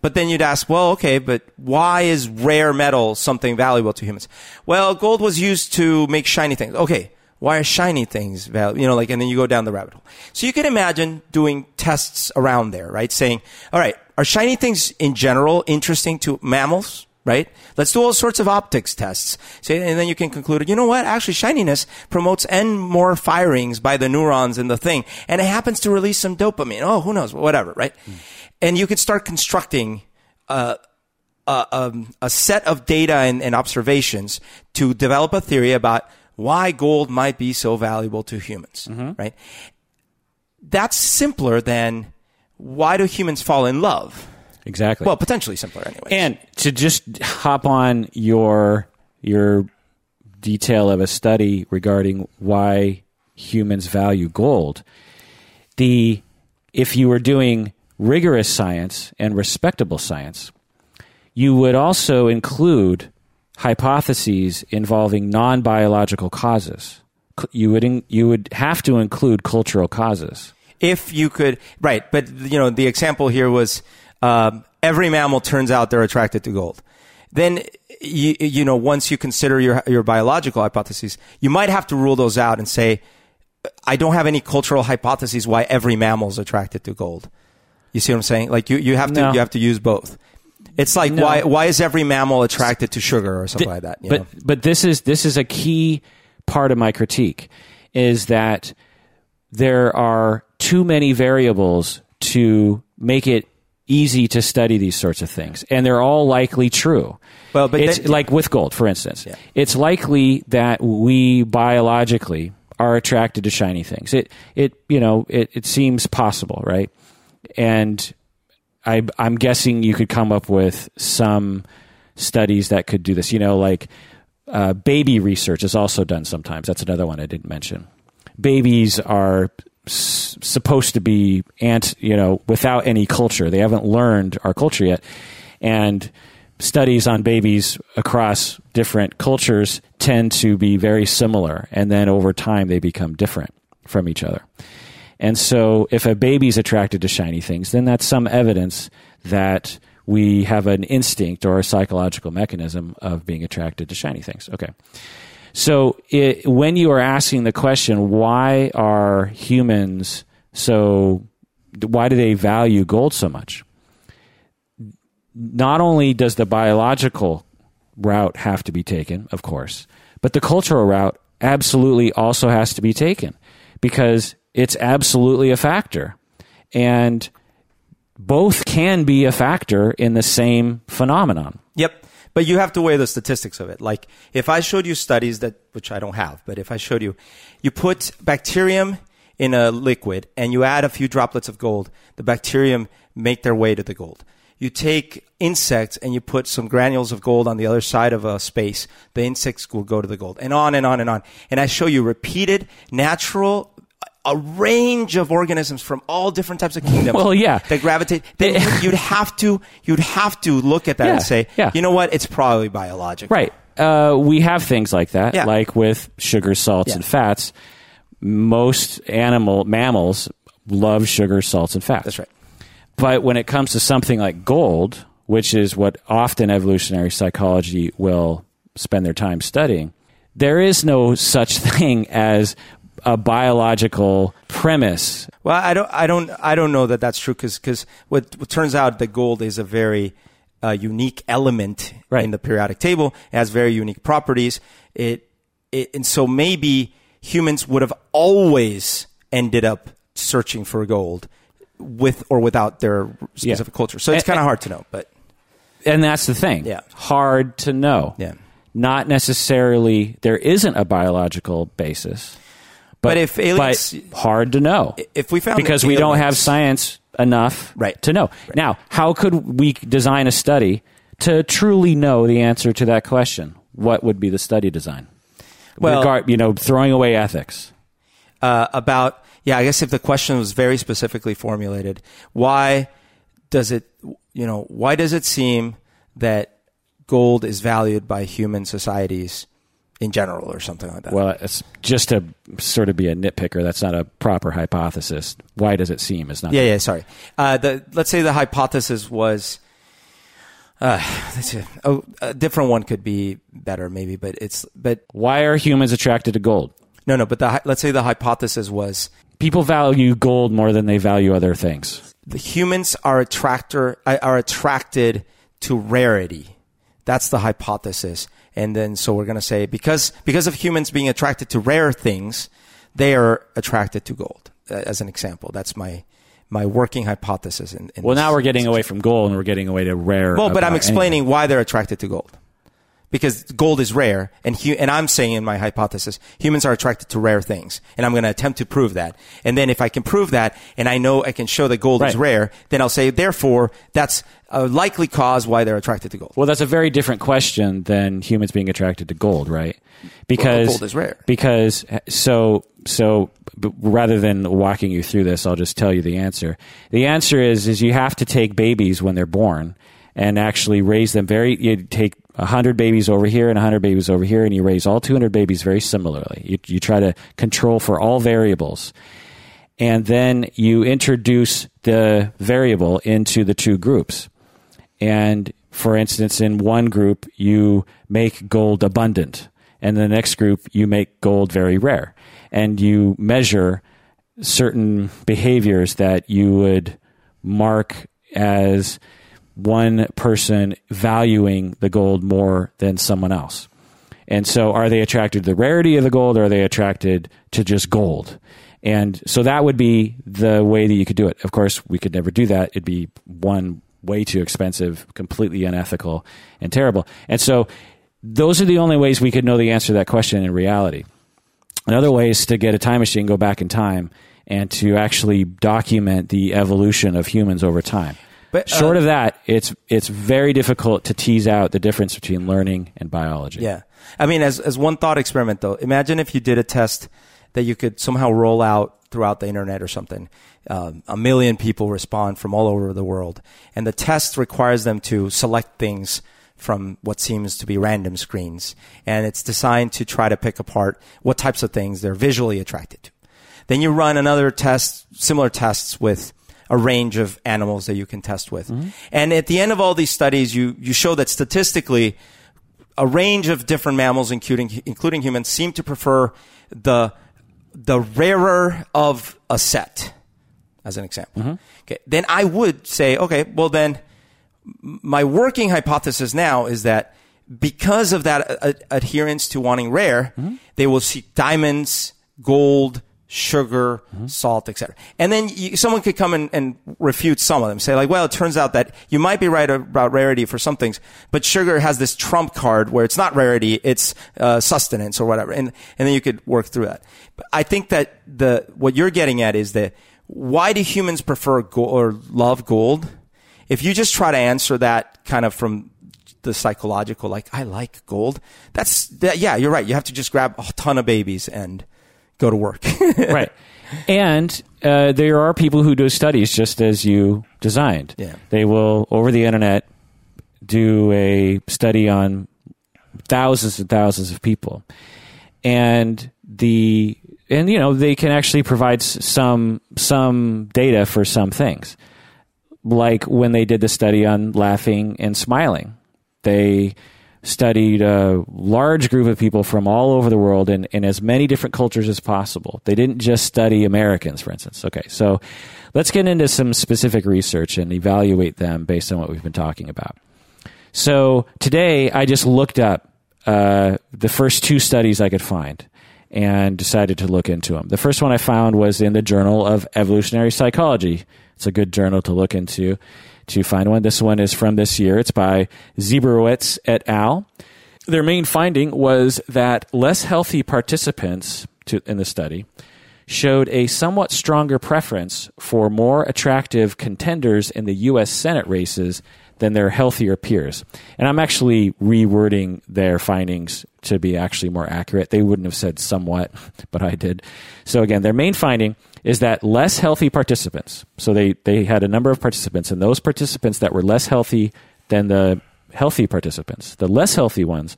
But then you'd ask, well, okay, but why is rare metal something valuable to humans? Well, gold was used to make shiny things. Okay, why are shiny things valuable? You know, like, and then you go down the rabbit hole. So you can imagine doing tests around there, right? Saying, all right, are shiny things in general interesting to mammals? Right? Let's do all sorts of optics tests. Say, and then you can conclude, you know what? Actually, shininess promotes N more firings by the neurons in the thing. And it happens to release some dopamine. Oh, who knows? Whatever, right? And you can start constructing, uh, a, um, a set of data and, and observations to develop a theory about why gold might be so valuable to humans, mm-hmm. right? That's simpler than why do humans fall in love? Exactly. Well, potentially simpler anyway. and to just hop on your your detail of a study regarding why humans value gold, the if you were doing rigorous science and respectable science, you would also include hypotheses involving non-biological causes. You would in, you would have to include cultural causes. if you could, right? But you know, the example here was um, every mammal turns out they're attracted to gold. Then you, you know, once you consider your your biological hypotheses, you might have to rule those out and say, I don't have any cultural hypotheses why every mammal is attracted to gold. You see what I'm saying? Like you, you have to No. you have to use both. It's like No. why why is every mammal attracted to sugar or something like that? you but know? but this is this is a key part of my critique is that there are too many variables to make it easy to study these sorts of things and they're all likely true Well, but it's like with gold for instance Yeah. it's likely that we biologically are attracted to shiny things it it you know it, it seems possible right and I, I'm guessing you could come up with some studies that could do this. You know, like uh, baby research is also done sometimes. That's another one I didn't mention. Babies are s- supposed to be ant, you know, without any culture. They haven't learned our culture yet, and studies on babies across different cultures tend to be very similar, and then over time they become different from each other. And so, if a baby's attracted to shiny things, then that's some evidence that we have an instinct or a psychological mechanism of being attracted to shiny things. Okay. So, it, when you are asking the question, why are humans so, why do they value gold so much? Not only does the biological route have to be taken, of course, but the cultural route absolutely also has to be taken because it's absolutely a factor. And both can be a factor in the same phenomenon. Yep. But you have to weigh the statistics of it. Like if I showed you studies that, which I don't have, but if I showed you, you put bacterium in a liquid and you add a few droplets of gold, the bacterium make their way to the gold. You take insects and you put some granules of gold on the other side of a space, the insects will go to the gold, and on and on and on. And I show you repeated natural a range of organisms from all different types of kingdoms. Well, yeah. that gravitate. Then you'd have to you'd have to look at that Yeah, and say, yeah. you know what? It's probably biological. Right. Uh, we have things like that, Yeah. like with sugars, salts, Yeah. and fats. Most animal mammals love sugar, salts, and fats. That's right. But when it comes to something like gold, which is what often evolutionary psychology will spend their time studying, there is no such thing as a biological premise. Well, I don't, I don't, I don't know that that's true because what, what turns out that gold is a very uh, unique element Right. in the periodic table. It has very unique properties. It, it, and so maybe humans would have always ended up searching for gold with or without their specific culture. So it's kind of hard to know, but And that's the thing. Yeah. Hard to know. Yeah. Not necessarily, there isn't a biological basis. But if aliens- but hard to know. if we found because that we don't have science enough Right. to know. Now, how could we design a study to truly know the answer to that question? What would be the study design? Well- Regard, you know, throwing away ethics. uh, about yeah i guess if the question was very specifically formulated why does it you know why does it seem that gold is valued by human societies in general or something like that Well, it's just to sort of be a nitpicker. That's not a proper hypothesis. Why does it seem? Is not. yeah yeah sorry uh, the let's say the hypothesis was uh, let's oh, a different one could be better maybe but it's but Why are humans attracted to gold? no no but the let's say the hypothesis was People value gold more than they value other things. the humans are attractor are attracted to rarity. That's the hypothesis. And then so we're going to say because because of humans being attracted to rare things, they are attracted to gold. uh, As an example, that's my my working hypothesis. In, in Well, now we're getting away from gold and we're getting away to rare. Well, but I'm explaining why they're attracted to gold. Because gold is rare, and hu- and I'm saying in my hypothesis, humans are attracted to rare things, and I'm going to attempt to prove that. And then if I can prove that, and I know I can show that gold is rare, then I'll say, therefore, that's a likely cause why they're attracted to gold. Well, that's a very different question than humans being attracted to gold, right? Because gold is rare. Because eh, so so rather than walking you through this, I'll just tell you the answer. The answer is is you have to take babies when they're born and actually raise them very. You take hundred babies over here and hundred babies over here, and you raise all two hundred babies very similarly. You you try to control for all variables and then you introduce the variable into the two groups. And for instance, in one group, you make gold abundant, and the next group, you make gold very rare. And you measure certain behaviors that you would mark as one person valuing the gold more than someone else. And so, are they attracted to the rarity of the gold, or are they attracted to just gold? And so that would be the way that you could do it. Of course, we could never do that. It'd be one way too expensive, completely unethical, and terrible. And so, those are the only ways we could know the answer to that question in reality. Another way is to get a time machine, go back in time, and to actually document the evolution of humans over time. But, uh, Short of that, it's it's very difficult to tease out the difference between learning and biology. Yeah. I mean, as, as one thought experiment though, imagine if you did a test that you could somehow roll out throughout the internet or something. Um, a million people respond from all over the world. And the test requires them to select things from what seems to be random screens. And it's designed to try to pick apart what types of things they're visually attracted to. Then you run another test, similar tests with a range of animals that you can test with. Mm-hmm. And at the end of all these studies, you, you show that statistically, a range of different mammals, including including humans, seem to prefer the the rarer of a set, as an example. Mm-hmm. Okay, then I would say, okay, well then, my working hypothesis now is that because of that uh, adherence to wanting rare, mm-hmm. they will seek diamonds, gold, sugar, salt, etc. And then you, someone could come and, and refute some of them. Say like, well, it turns out that you might be right about rarity for some things, but sugar has this trump card where it's not rarity, it's uh, sustenance or whatever. And and then you could work through that. But I think that the what you're getting at is that why do humans prefer gold or love gold? If you just try to answer that kind of from the psychological, like I like gold, that's that. Yeah, you're right. You have to just grab a ton of babies and go to work. right. And uh, there are people who do studies just as you designed. Yeah. They will, over the internet, do a study on thousands and thousands of people. And the and you know they can actually provide some some data for some things like when they did the study on laughing and smiling they studied a large group of people from all over the world in, in as many different cultures as possible they didn't just study americans for instance okay so let's get into some specific research and evaluate them based on what we've been talking about so today I just looked up uh, the first two studies I could find and decided to look into them. The first one I found was in the Journal of Evolutionary Psychology. It's a good journal to look into to find one. This one is from this year. It's by Zebrowitz et al. Their main finding was that less healthy participants to, in the study showed a somewhat stronger preference for more attractive contenders in the U.S. Senate races than their healthier peers. And I'm actually rewording their findings to be actually more accurate. They wouldn't have said somewhat, but I did. So again, their main finding is that less healthy participants, so they, they had a number of participants, and those participants that were less healthy than the healthy participants, the less healthy ones,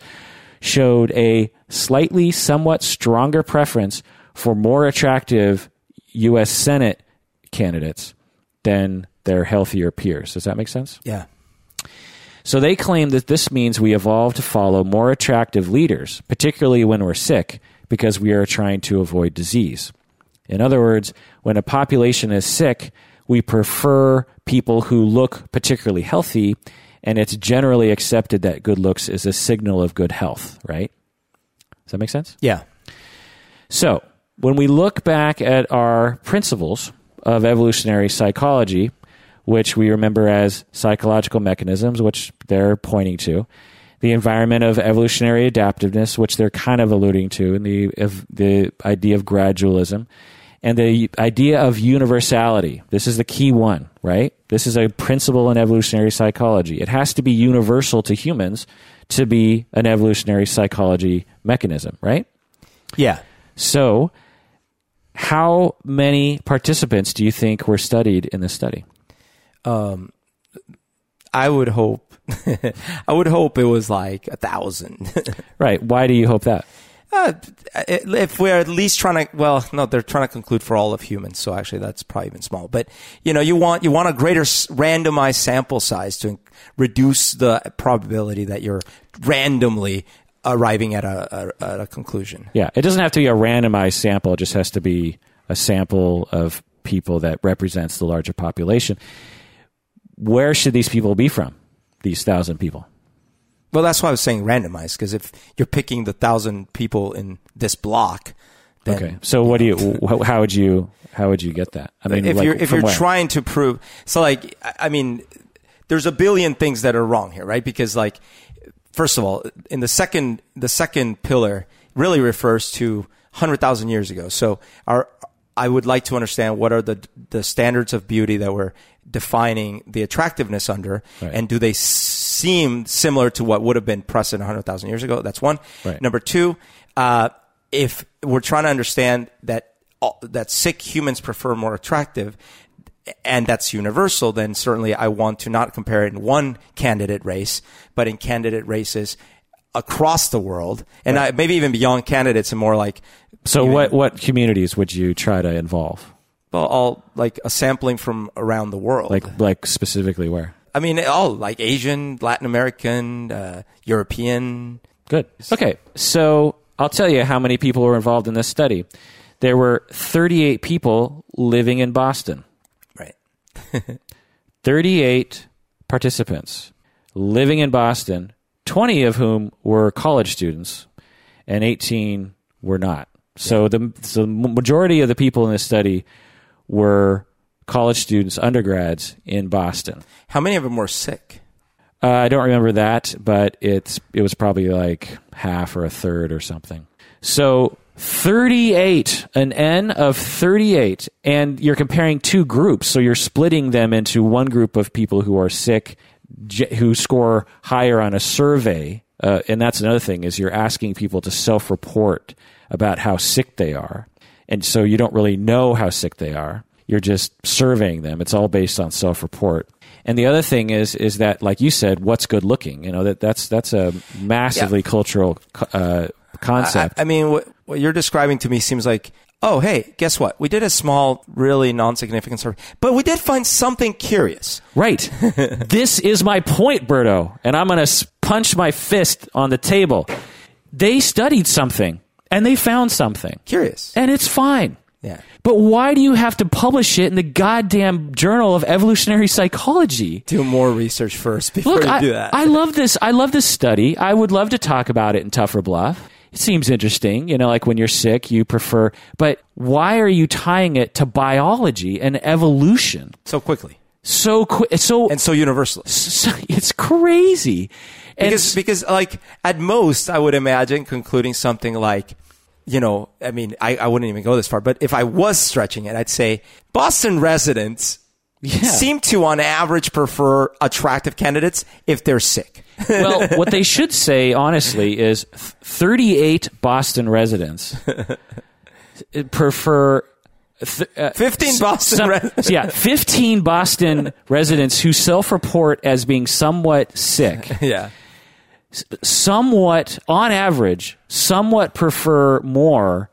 showed a slightly somewhat stronger preference for more attractive U.S. Senate candidates than their healthier peers. Does that make sense? yeah. So they claim that this means we evolve to follow more attractive leaders, particularly when we're sick, because we are trying to avoid disease. In other words, when a population is sick, we prefer people who look particularly healthy, and it's generally accepted that good looks is a signal of good health, right? Does that make sense? Yeah. So, when we look back at our principles of evolutionary psychology, which we remember as psychological mechanisms, which they're pointing to, the environment of evolutionary adaptiveness, which they're kind of alluding to, and the of the idea of gradualism, and the idea of universality. This is the key one, right? This is a principle in evolutionary psychology. It has to be universal to humans to be an evolutionary psychology mechanism, right? Yeah. So, how many participants do you think were studied in this study? Um, I would hope. I would hope it was like a thousand. Right. Why do you hope that? Uh, if we're at least trying to, well, no, they're trying to conclude for all of humans. So actually, that's probably even small. But you know, you want you want a greater s- randomized sample size to reduce the probability that you're randomly arriving at a, a, at a conclusion. Yeah. It doesn't have to be a randomized sample, it just has to be a sample of people that represents the larger population. Where should these people be from? These thousand people. Well, that's why I was saying randomized because if you're picking the thousand people in this block, then Okay. So what do you? How would you? How would you get that? I mean, if like, you're if you're where? trying to prove so like I- mean there's a billion things that are wrong here right because like first of all in the second the second pillar really refers to 100000 years ago so our i would like to understand what are the the standards of beauty that we're defining the attractiveness under Right. and do they seem similar to what would have been precedent 100000 years ago that's one Right. number two uh, if we're trying to understand that all, that sick humans prefer more attractive and that's universal, then certainly I want to not compare it in one candidate race, but in candidate races across the world, and I, maybe even beyond candidates, and more like so even- what? What communities would you try to involve? Well, all like a sampling from around the world. Like, like specifically where? I mean, all like Asian, Latin American, uh, European. Good. Okay. So I'll tell you how many people were involved in this study. There were 38 people living in Boston. Right. 38 participants living in Boston, 20 of whom were college students, and 18 were not. So the so the majority of the people in this study were college students, undergrads in Boston. How many of them were sick? Uh, I don't remember that, but it's it was probably like half or a third or something. So 38, an N of 38, and you're comparing two groups. So you're splitting them into one group of people who are sick, who score higher on a survey, uh, and that's another thing is you're asking people to self-report about how sick they are, and so you don't really know how sick they are. You're just surveying them. It's all based on self-report. And the other thing is is that, like you said, what's good looking? You know that that's that's a massively cultural uh, concept. I, I mean, what, what you're describing to me seems like, oh, hey, guess what? We did a small, really non-significant survey, but we did find something curious. Right. this is my point, Berto, and I'm going to punch my fist on the table. They studied something and they found something, Curious. and it's fine. Yeah. But why do you have to publish it in the goddamn Journal of Evolutionary Psychology? Do more research first before Look, you I, do that. I love this. I love this study. I would love to talk about it in Tougher Bluff. It seems interesting, you know, like when you're sick, you prefer. But why are you tying it to biology and evolution so quickly so quick? So, and so universal. so it's crazy. Because, because like at most, I would imagine concluding something like, you know, I mean, I, I wouldn't even go this far, but if I was stretching it, I'd say Boston residents Yeah. seem to, on average, prefer attractive candidates if they're sick. well, what they should say, honestly, is 38 Boston residents prefer. Th- uh, 15 Boston some- residents. yeah, 15 Boston residents who self report as being somewhat sick, yeah. Somewhat, on average, somewhat prefer more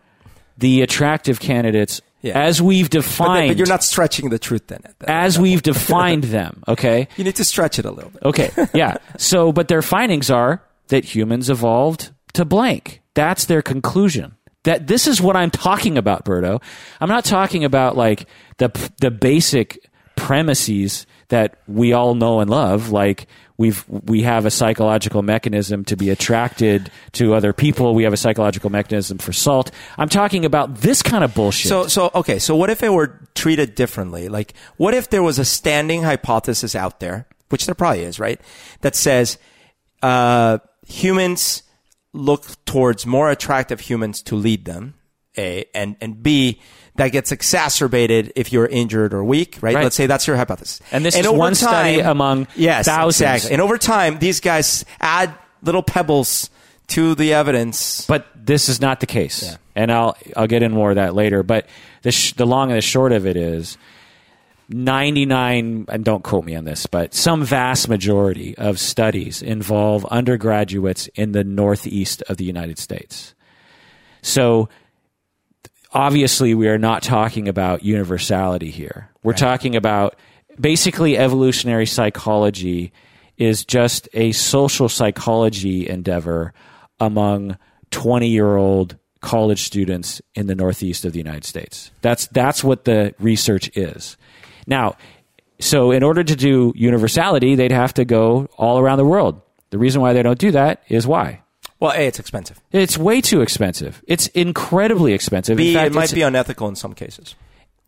the attractive candidates Yeah. as we've But, defined. but you're not stretching the truth then. At that, as we've defined them, okay? you need to stretch it a little bit. Okay, yeah. So, but their findings are that humans evolved to blank. That's their conclusion. That this is what I'm talking about, Berto. I'm not talking about like the the basic premises that we all know and love, like we've we have a psychological mechanism to be attracted to other people. We have a psychological mechanism for salt. I'm talking about this kind of bullshit. So, so okay. So, what if it were treated differently? Like, what if there was a standing hypothesis out there, which there probably is, right? That says uh, humans look towards more attractive humans to lead them. A and and B that gets exacerbated if you're injured or weak, right? Right. Let's say that's your hypothesis. And this is over one study among yes, thousands. exactly. And over time, these guys add little pebbles to the evidence. but this is not the case, Yeah. and I'll I'll get in more of that later. But the sh- the long and the short of it is. 99 and don't quote me on this but some vast majority of studies involve undergraduates in the northeast of the United States. So obviously we are not talking about universality here. We're talking about basically evolutionary psychology is just a social psychology endeavor among 20 year old college students in the northeast of the United States. That's that's what the research is. Now, so in order to do universality, they'd have to go all around the world. The reason why they don't do that is why? Well, A, it's expensive. It's way too expensive. It's incredibly expensive. B, in fact, it might it's- be unethical in some cases,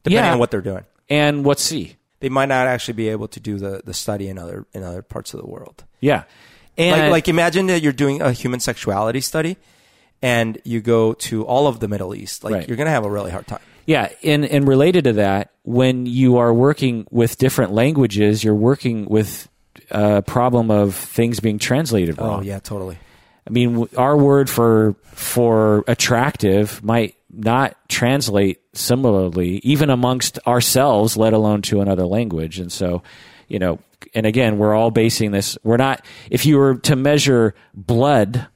depending Yeah. on what they're doing. and what's C? They might not actually be able to do the, the study in other in other parts of the world. Yeah. And Like, like imagine that you're doing a human sexuality study, and you go to all of the Middle East. Like Right. you're going to have a really hard time. Yeah, and and related to that, when you are working with different languages, you're working with a problem of things being translated wrong. Oh yeah, totally. I mean, our word for for attractive might not translate similarly, even amongst ourselves, let alone to another language. And so, you know, and again, we're all basing this. We're not. If you were to measure blood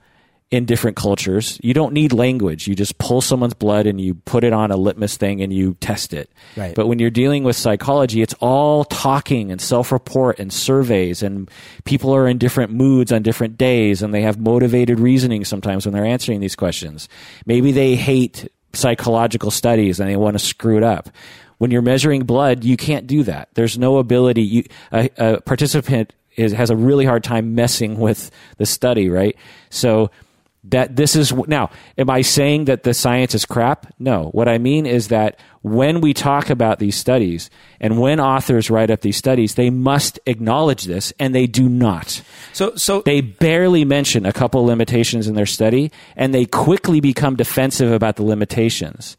in different cultures, you don't need language. You just pull someone's blood and you put it on a litmus thing and you test it. Right. But when you're dealing with psychology, it's all talking and self-report and surveys and people are in different moods on different days and they have motivated reasoning sometimes when they're answering these questions. Maybe they hate psychological studies and they want to screw it up. When you're measuring blood, you can't do that. There's no ability. You, a, a participant is, has a really hard time messing with the study, right? So that this is now am i saying that the science is crap? No. What i mean is that when we talk about these studies and when authors write up these studies they must acknowledge this and they do not. So so they barely mention a couple limitations in their study and they quickly become defensive about the limitations.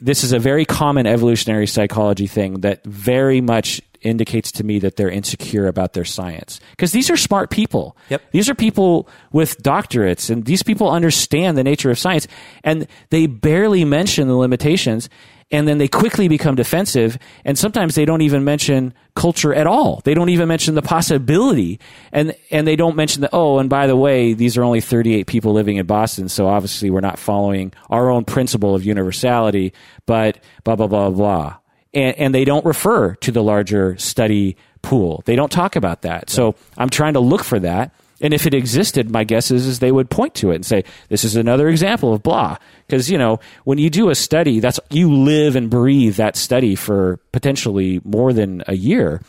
This is a very common evolutionary psychology thing that very much indicates to me that they're insecure about their science. Because these are smart people. Yep. these are people with doctorates and these people understand the nature of science and they barely mention the limitations and then they quickly become defensive and sometimes they don't even mention culture at all. They don't even mention the possibility and and they don't mention the oh and by the way these are only 38 people living in Boston so obviously we're not following our own principle of universality but blah blah blah blah and, and they don't refer to the larger study pool they don't talk about that so I'm trying to look for that and if it existed, my guess is, is they would point to it and say, this is another example of blah. Because, you know, when you do a study, that's, you live and breathe that study for potentially more than a year.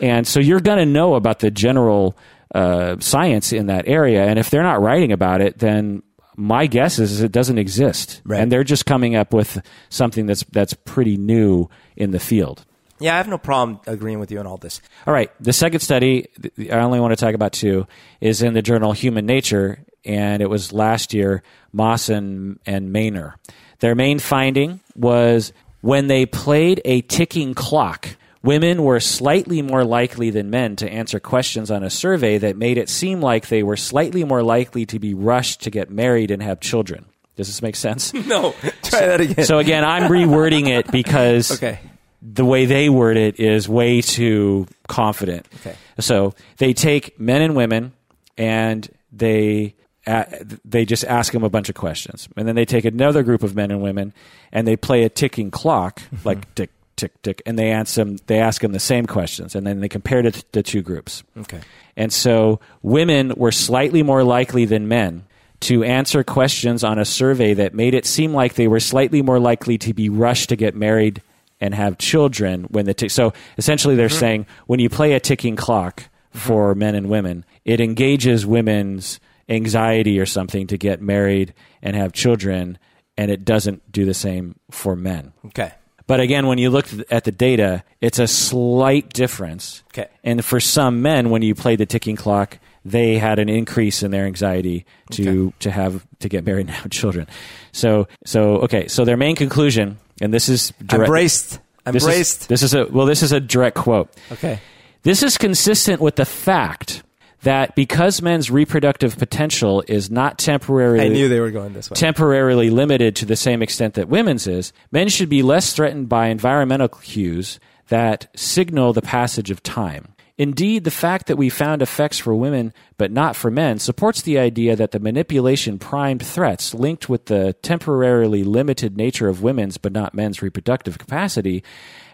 And so you're going to know about the general uh, science in that area. And if they're not writing about it, then my guess is it doesn't exist. Right. And they're just coming up with something that's, that's pretty new in the field. yeah, I have no problem agreeing with you on all this. All right. The second study, I only want to talk about two, is in the journal Human Nature, and it was last year, Moss and, and Maner. Their main finding was when they played a ticking clock, women were slightly more likely than men to answer questions on a survey that made it seem like they were slightly more likely to be rushed to get married and have children. Does this make sense? No, try that again. so again, I'm rewording it because okay, the way they word it is way too confident. Okay. So they take men and women and they uh, they just ask them a bunch of questions, and then they take another group of men and women and they play a ticking clock, like tick tick tick, and they ask them they ask them the same questions, and then they compared it to the two groups. okay, And so women were slightly more likely than men to answer questions on a survey that made it seem like they were slightly more likely to be rushed to get married and have children when the tick. So essentially, they're mm-hmm. saying when you play a ticking clock mm-hmm. for men and women, it engages women's anxiety or something to get married and have children, and it doesn't do the same for men. okay, But again, when you look at the data, it's a slight difference. Okay. And for some men, when you play the ticking clock, they had an increase in their anxiety to to have to get married and have children. So so okay. So their main conclusion, and this is direct, embraced, This embraced. is, this is a well. This is a direct quote. okay, This is consistent with the fact that because men's reproductive potential is not temporarily I knew they were going this way. temporarily limited to the same extent that women's is, men should be less threatened by environmental cues that signal the passage of time. Indeed, the fact that we found effects for women but not for men supports the idea that the manipulation primed threats linked with the temporarily limited nature of women's but not men's reproductive capacity,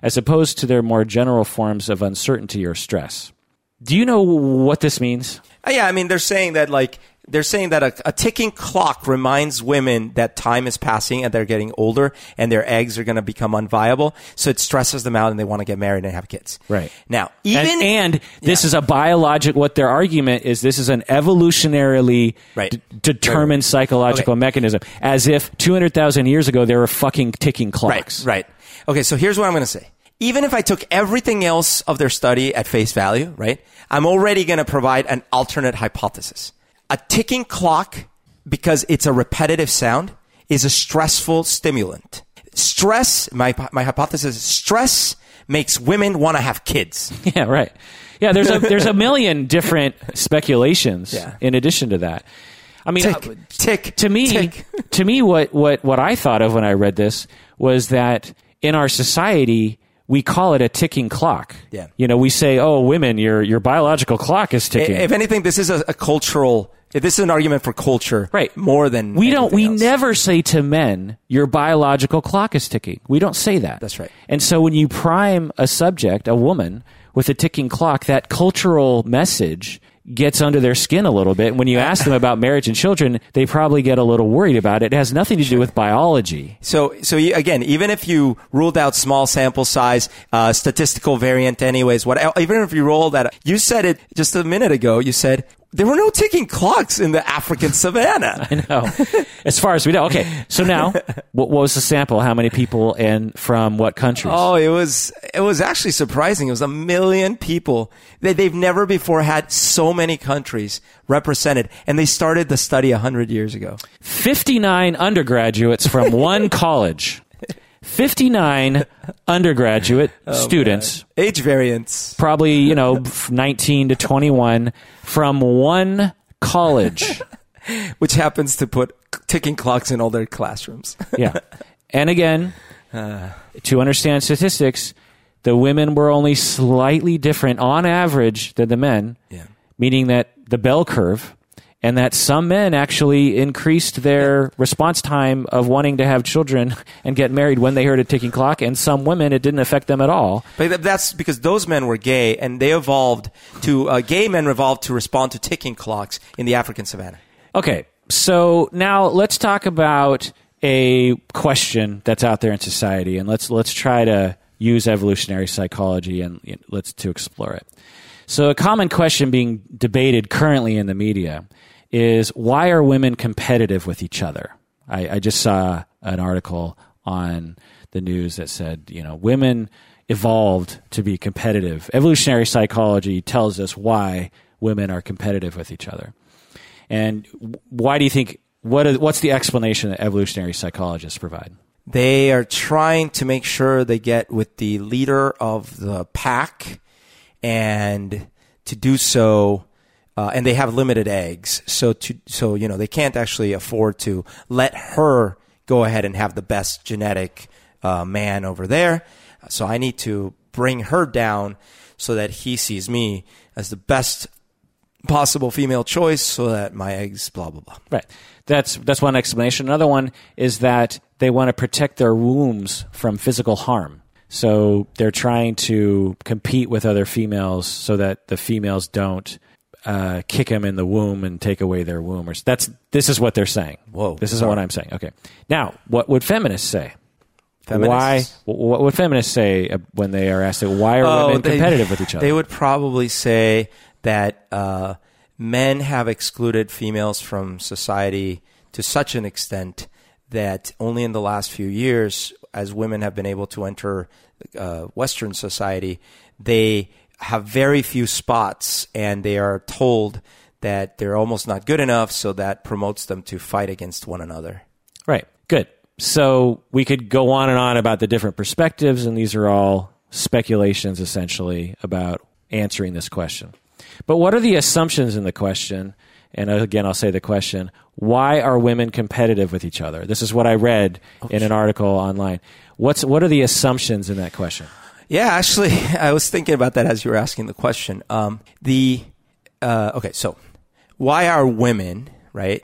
as opposed to their more general forms of uncertainty or stress. Do you know what this means? Uh, yeah, I mean, they're saying that like they're saying that a, a ticking clock reminds women that time is passing and they're getting older and their eggs are going to become unviable. So it stresses them out and they want to get married and have kids. Right. now, even and, and this Yeah. is a biologic. What their argument is, this is an evolutionarily Right. d- determined psychological Okay. mechanism. As if two hundred thousand years ago there were fucking ticking clocks. Right, right. Okay, so here's what I'm going to say. Even if I took everything else of their study at face value, right, I'm already going to provide an alternate hypothesis. A ticking clock, because it's a repetitive sound, is a stressful stimulant. Stress, my, my hypothesis is stress makes women want to have kids. Yeah. Right. Yeah. There's a there's a million different speculations. Yeah. In addition to that, I mean, Tick, uh, tick, to me, tick. to me, what, what, what I thought of when I read this was that in our society, we call it a ticking clock. Yeah. You know, we say, oh, women, your, your biological clock is ticking. If anything, this is a, a cultural, this is an argument for culture. Right. More than we don't, we else. never say to men, your biological clock is ticking. We don't say that. That's right. And so when you prime a subject, a woman, with a ticking clock, that cultural message gets under their skin a little bit. When you ask them about marriage and children, they probably get a little worried about it. It has nothing to do with biology. So, so you, again, even if you ruled out small sample size, uh, statistical variant, anyways, what, even if you roll that, you said it just a minute ago. You said there were no ticking clocks in the African savannah. I know. as far as we know. Okay. So now, what, what was the sample? How many people and from what countries? Oh, it was it was actually surprising. It was a million people. They, they've never before had so many countries represented, and they started the study hundred years ago. 59 undergraduates from one college. 59 undergraduate oh, students, Age variance. probably, you know, 19 to 21 from one college. which happens to put ticking clocks in all their classrooms. Yeah. And again, uh. to understand statistics, the women were only slightly different on average than the men, Yeah. meaning that the bell curve and that some men actually increased their response time of wanting to have children and get married when they heard a ticking clock, and some women it didn't affect them at all. But that's because those men were gay, and they evolved to uh, gay men evolved to respond to ticking clocks in the African savannah. Okay, so now let's talk about a question that's out there in society, and let's let's try to use evolutionary psychology and you know, let's to explore it. So, a common question being debated currently in the media is why are women competitive with each other? I, I just saw an article on the news that said, you know, women evolved to be competitive. Evolutionary psychology tells us why women are competitive with each other. And why do you think what is, what's the explanation that evolutionary psychologists provide? They are trying to make sure they get with the leader of the pack, and to do so, uh, and they have limited eggs, so to so you know they can't actually afford to let her go ahead and have the best genetic uh, man over there. So I need to bring her down so that he sees me as the best possible female choice, so that my eggs, blah blah blah. Right. That's that's one explanation. Another one is that they want to protect their wombs from physical harm. So they're trying to compete with other females so that the females don't uh, kick them in the womb and take away their womb. Or that's this is what they're saying. Whoa, This is bizarre. what I'm saying. Okay. Now, what would feminists say? Why? What would feminists say uh, when they are asked, "Why are Oh, women they- competitive with each other?" They would probably say that uh, men have excluded females from society to such an extent that only in the last few years, as women have been able to enter uh, Western society, they have very few spots and they are told that they're almost not good enough, so that promotes them to fight against one another. Right. Good. So we could go on and on about the different perspectives, and these are all speculations essentially about answering this question. But what are the assumptions in the question? And again, I'll say the question why are women competitive with each other? This is what I read in an article online. What's, what are the assumptions in that question? Yeah, actually, I was thinking about that as you were asking the question. Um, the uh, okay, so why are women right?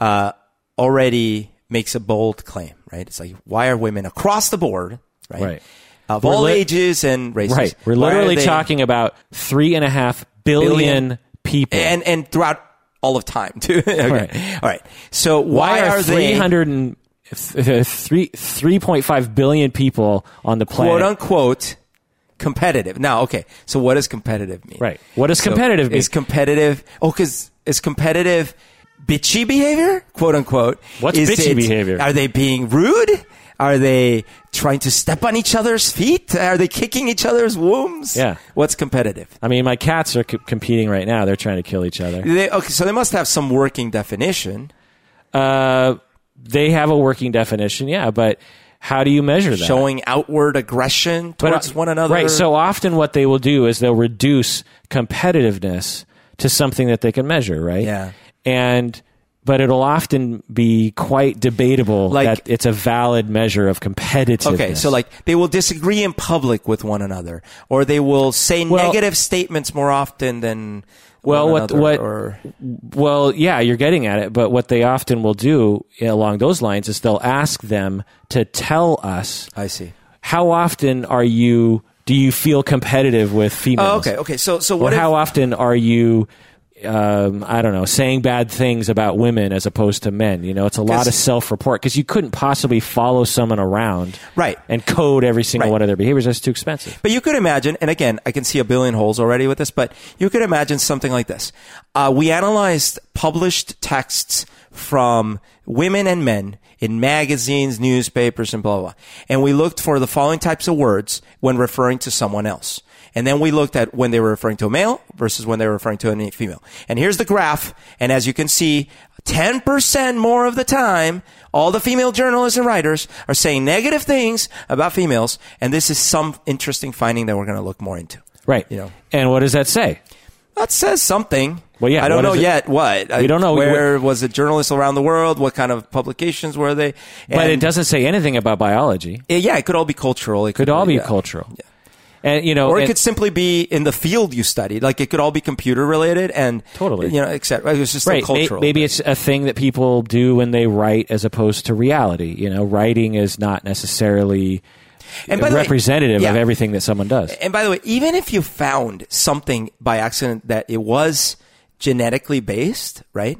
Uh, already makes a bold claim, right? It's like why are women across the board, right? Right. Of We're all lit- ages and races, Right. We're literally they- talking about three and a half billion, Billion. people. and and throughout all of time too. okay. Right. All right. So why, why, are, they 300 and, th- three, 3.5 billion people on the planet? quote unquote competitive. Now, okay, so what does competitive mean? Right. What does So competitive mean? Is competitive? Oh, because is competitive bitchy behavior? Quote unquote. What's Is bitchy it- behavior? Are they being rude? Are they trying to step on each other's feet? Are they kicking each other's wombs? Yeah. What's competitive? I mean, my cats are c- competing right now. They're trying to kill each other. They, okay, so they must have some working definition. Uh, they have a working definition, yeah, but how do you measure that? Showing outward aggression But, uh, towards one another. Right. So often what they will do is they'll reduce competitiveness to something that they can measure, right? Yeah. And but it'll often be quite debatable Like- that it's a valid measure of competitiveness. Okay, so like they will disagree in public with one another, or they will say Well- negative statements more often than Well, what- another, what- or Well, yeah, you're getting at it, but what they often will do along those lines is they'll ask them to tell us I see. how often are you do you feel competitive with females? Oh, okay, okay. So so Or what? if, how often are you um, I don't know, saying bad things about women as opposed to men. You know, it's a lot of self-report because you couldn't possibly follow someone around, Right. and code every single Right. one of their behaviors. That's too expensive. But you could imagine, and again, I can see a billion holes already with this, but you could imagine something like this. Uh, we analyzed published texts from women and men in magazines, newspapers, and blah, blah, blah. And we looked for the following types of words when referring to someone else. And then we looked at when they were referring to a male versus when they were referring to a female. And here's the graph. And as you can see, 10% more of the time, all the female journalists and writers are saying negative things about females. And this is some interesting finding that we're going to look more into. Right. You know. And what does that say? That says something. Well, yeah, I don't know yet what. We don't know. Where was it journalists around the world? What kind of publications were they? But it doesn't say anything about biology. Yeah, yeah, it could all be cultural. It Could all be yeah. cultural. And you know, Or it and- could simply be in the field you studied. Like it could all be computer related and Totally. you know, except it was just right. cultural. Maybe it's a thing that people do when they write, as opposed to reality. You know, writing is not necessarily And by the way- representative of everything that someone does. And by the way, even if you found something by accident that it was genetically based, right?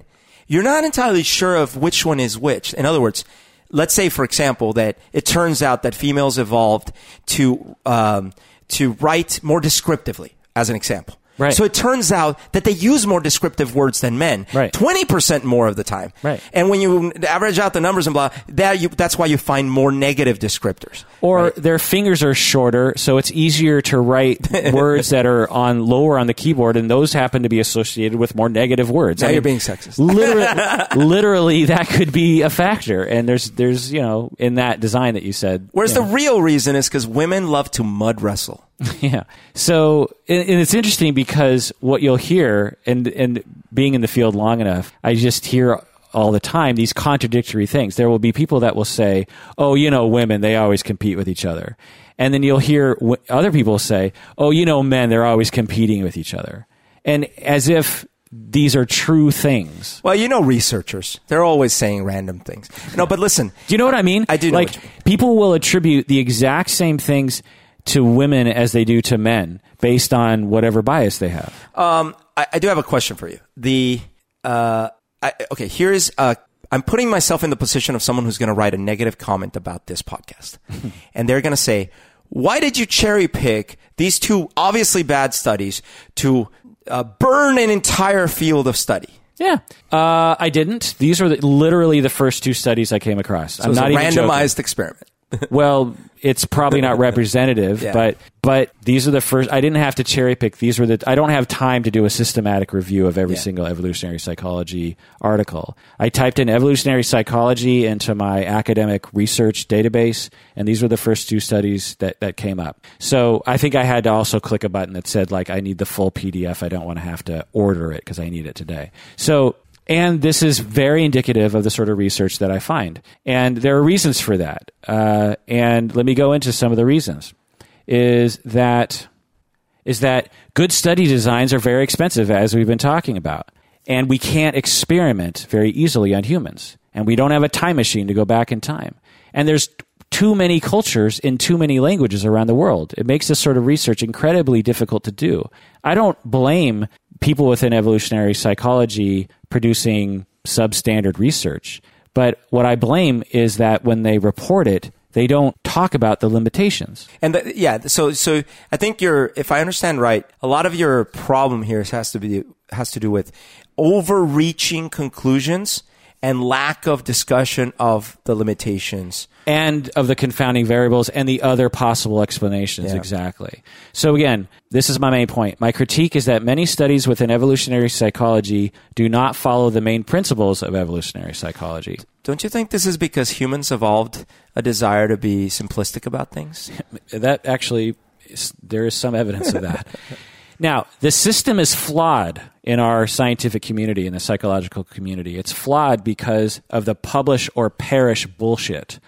You're not entirely sure of which one is which. In other words, let's say, for example, that it turns out that females evolved to um, to write more descriptively, as an example. Right. So it turns out that they use more descriptive words than men. Right. Twenty percent more of the time. Right. And when you average out the numbers and blah, that you, that's why you find more negative descriptors. Or Right. their fingers are shorter, so it's easier to write words that are on lower on the keyboard, and those happen to be associated with more negative words. Now I you're being sexist. literally, literally, that could be a factor. And there's, there's, you know, in that design that you said. Whereas you the real reason is because women love to mud wrestle. Yeah. So, and, and it's interesting because what you'll hear, and and being in the field long enough, I just hear all the time these contradictory things. There will be people that will say, "Oh, you know, women they always compete with each other," and then you'll hear w- other people say, "Oh, you know, men they're always competing with each other," and as if these are true things. Well, you know, researchers, they're always saying random things. No, but listen, Do you know what I mean? I do know Like what you mean. people will attribute the exact same things to women as they do to men based on whatever bias they have. um, I, I do have a question for you. The, uh, I, okay, here's, uh, I'm putting myself in the position of someone who's going to write a negative comment about this podcast. and they're going to say, why did you cherry pick these two obviously bad studies to uh, burn an entire field of study? Yeah, uh, I didn't. These are the, literally the first two studies I came across. So I'm not a even joking. randomized experiment. Well, it's probably not representative, Yeah. but but these are the first. I didn't have to cherry pick. These were the. I don't have time to do a systematic review of every Yeah. single evolutionary psychology article. I typed in evolutionary psychology into my academic research database, and these were the first two studies that that came up. So I think I had to also click a button that said like I need the full PDF. I don't want to have to order it because I need it today. So and this is very indicative of the sort of research that I find. And there are reasons for that. Uh, and let me go into some of the reasons. Is that is that good study designs are very expensive, as we've been talking about, and we can't experiment very easily on humans, and we don't have a time machine to go back in time. And there's too many cultures in too many languages around the world. It makes this sort of research incredibly difficult to do. I don't blame people within evolutionary psychology producing substandard research, but what I blame is that when they report it, they don't talk about the limitations. And the, yeah, so so I think you're, if I understand right, a lot of your problem here has to be has to do with overreaching conclusions and lack of discussion of the limitations. and of the confounding variables and the other possible explanations Yeah. exactly. So again, this is my main point. My critique is that many studies within evolutionary psychology do not follow the main principles of evolutionary psychology. Don't you think this is because humans evolved a desire to be simplistic about things? That actually there is some evidence of that. Now, the system is flawed in our scientific community, in the psychological community. It's flawed because of the publish or perish bullshit.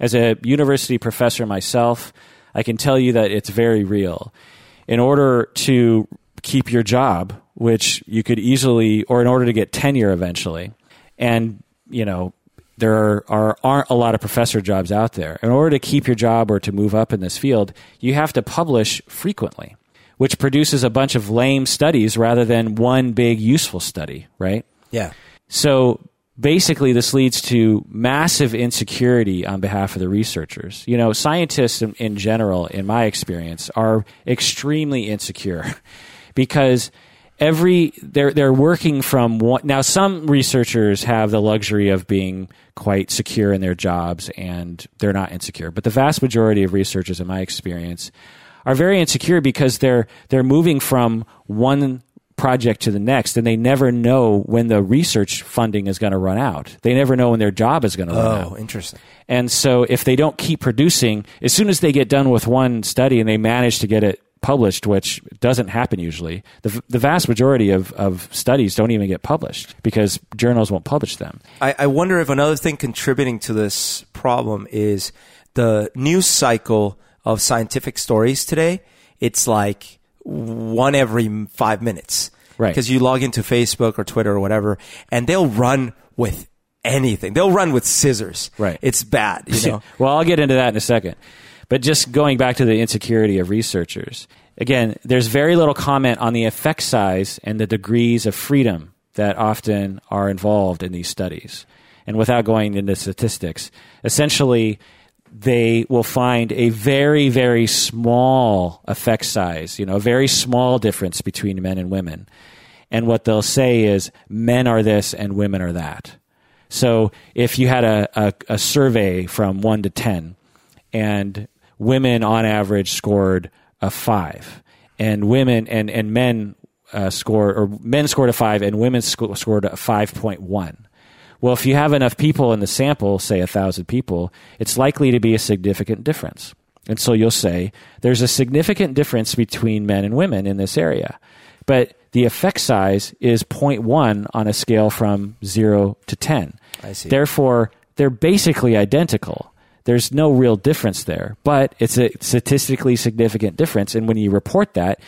As a university professor myself, I can tell you that it's very real. In order to keep your job, which you could easily, or in order to get tenure eventually, and, you know, there are, are, aren't a lot of professor jobs out there. In order to keep your job or to move up in this field, you have to publish frequently, which produces a bunch of lame studies rather than one big useful study, right? Yeah. So basically, this leads to massive insecurity on behalf of the researchers. You know, scientists in, in general, in my experience, are extremely insecure because every they're they're working from one now some researchers have the luxury of being quite secure in their jobs and they're not insecure but the vast majority of researchers in my experience are very insecure because they're they're moving from one project to the next and they never know when the research funding is going to run out they never know when their job is going to run oh, out Oh, interesting. and so if they don't keep producing, as soon as they get done with one study and they manage to get it published, which doesn't happen usually, the, the vast majority of, of studies don't even get published because journals won't publish them. I, I wonder if another thing contributing to this problem is the news cycle of scientific stories today. It's like one every five minutes. Right. Because you log into Facebook or Twitter or whatever, and they'll run with anything. They'll run with scissors. Right. It's bad, you know? well, I'll get into that in a second. But just going back to the insecurity of researchers, again, there's very little comment on the effect size and the degrees of freedom that often are involved in these studies. And without going into statistics, essentially, they will find a very, very small effect size, you know, a very small difference between men and women. And what they'll say is men are this and women are that. So if you had a, a, a survey from one to 10, and women on average scored a five, and women and, and men uh, scored, or men scored a five, and women sco- scored a 5.1. Well, if you have enough people in the sample, say a thousand people, it's likely to be a significant difference. And so you'll say there's a significant difference between men and women in this area. But the effect size is 0.1 on a scale from 0 to 10. I see. Therefore, they're basically identical. There's no real difference there, but it's a statistically significant difference. And when you report that,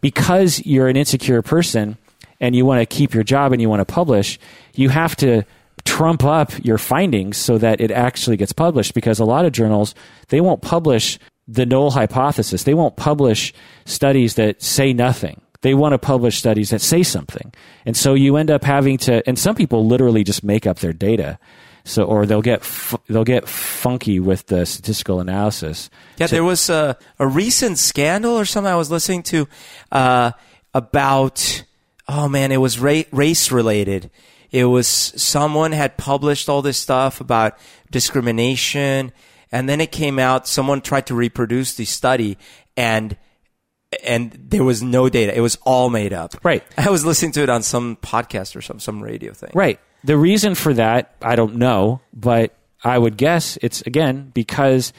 because you're an insecure person and you want to keep your job and you want to publish, you have to trump up your findings so that it actually gets published because a lot of journals they won't publish the null hypothesis they won't publish studies that say nothing they want to publish studies that say something and so you end up having to and some people literally just make up their data so or they'll get f- they'll get funky with the statistical analysis Yeah, there was a, a recent scandal or something I was listening to uh, about. Oh man, it was ra- race related. It was someone had published all this stuff about discrimination, and then it came out. Someone tried to reproduce the study, and and there was no data. It was all made up. Right. I was listening to it on some podcast or some some radio thing. Right. The reason for that, I don't know, but I would guess it's again because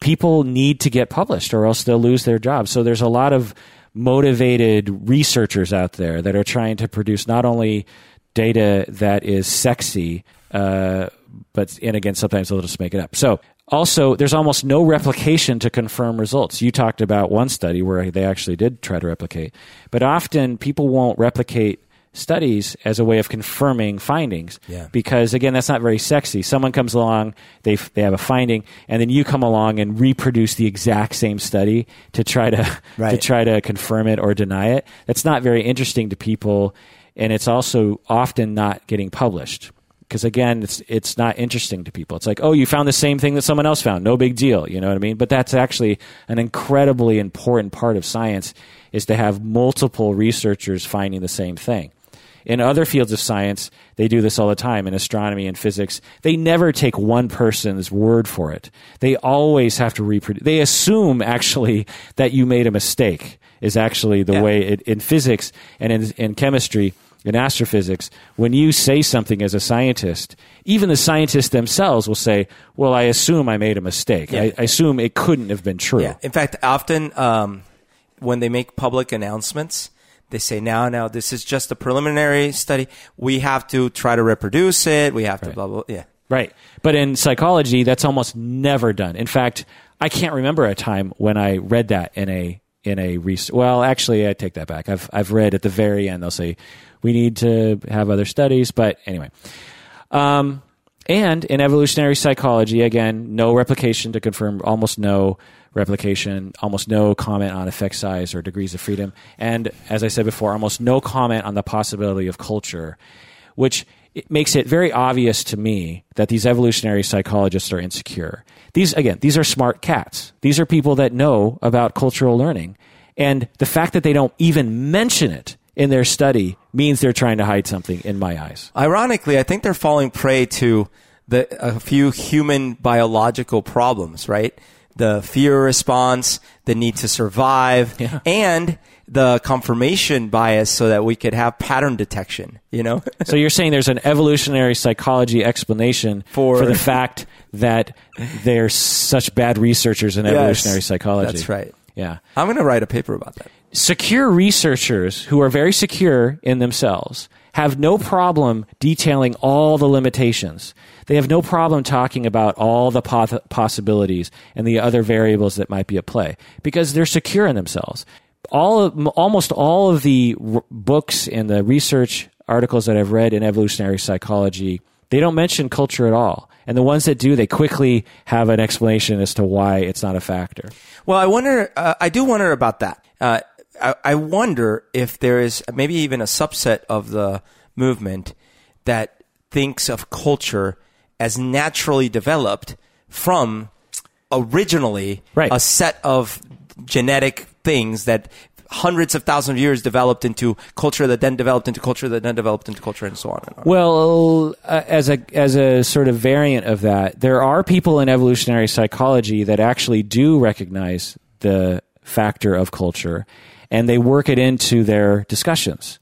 people need to get published or else they'll lose their jobs. So there's a lot of motivated researchers out there that are trying to produce not only data that is sexy, uh, but and again sometimes they'll just make it up. So also there's almost no replication to confirm results. You talked about one study where they actually did try to replicate, but often people won't replicate studies as a way of confirming findings Yeah. because again that's not very sexy someone comes along they they have a finding and then you come along and reproduce the exact same study to try to to try to confirm it or deny it that's not very interesting to people and it's also often not getting published because again it's it's not interesting to people it's like oh you found the same thing that someone else found no big deal you know what i mean but that's actually an incredibly important part of science is to have multiple researchers finding the same thing in other fields of science, they do this all the time in astronomy and physics. They never take one person's word for it. They always have to reproduce. They assume actually that you made a mistake is actually the Yeah. way it, in physics and in, in chemistry, in astrophysics, when you say something as a scientist, even the scientists themselves will say, well, I assume I made a mistake. Yeah. I, I assume it couldn't have been true. Yeah. In fact, often um, when they make public announcements, they say, "Now, now, this is just a preliminary study. We have to try to reproduce it. We have to blah blah." Yeah. Right. But in psychology, that's almost never done. In fact, I can't remember a time when I read that in a in a res- well, actually, I take that back. I've I've read at the very end they'll say we need to have other studies, but anyway. Um, And in evolutionary psychology, again, no replication to confirm almost no replication, almost no comment on effect size or degrees of freedom. And as I said before, almost no comment on the possibility of culture, which it makes it very obvious to me that these evolutionary psychologists are insecure. These, again, these are smart cats. These are people that know about cultural learning. And the fact that they don't even mention it in their study means they're trying to hide something in my eyes. Ironically, I think they're falling prey to the, a few human biological problems, right? The fear response, the need to survive, Yeah. and the confirmation bias so that we could have pattern detection, you know? So you're saying there's an evolutionary psychology explanation For- for, the fact that they're such bad researchers in evolutionary psychology. That's right. Yeah. I'm going to write a paper about that. Secure researchers who are very secure in themselves have no problem detailing all the limitations. They have no problem talking about all the possibilities and the other variables that might be at play because they're secure in themselves. All of, almost all of the r- books and the research articles that I've read in evolutionary psychology, they don't mention culture at all. And the ones that do, they quickly have an explanation as to why it's not a factor. Well, I wonder. Uh, I do wonder about that. Uh, I, I wonder if there is maybe even a subset of the movement that thinks of culture as naturally developed from originally Right. a set of genetic things that hundreds of thousands of years developed into culture that then developed into culture that then developed into culture and so on and on. Well, uh, as a as a sort of variant of that, there are people in evolutionary psychology that actually do recognize the factor of culture, and they work it into their discussions.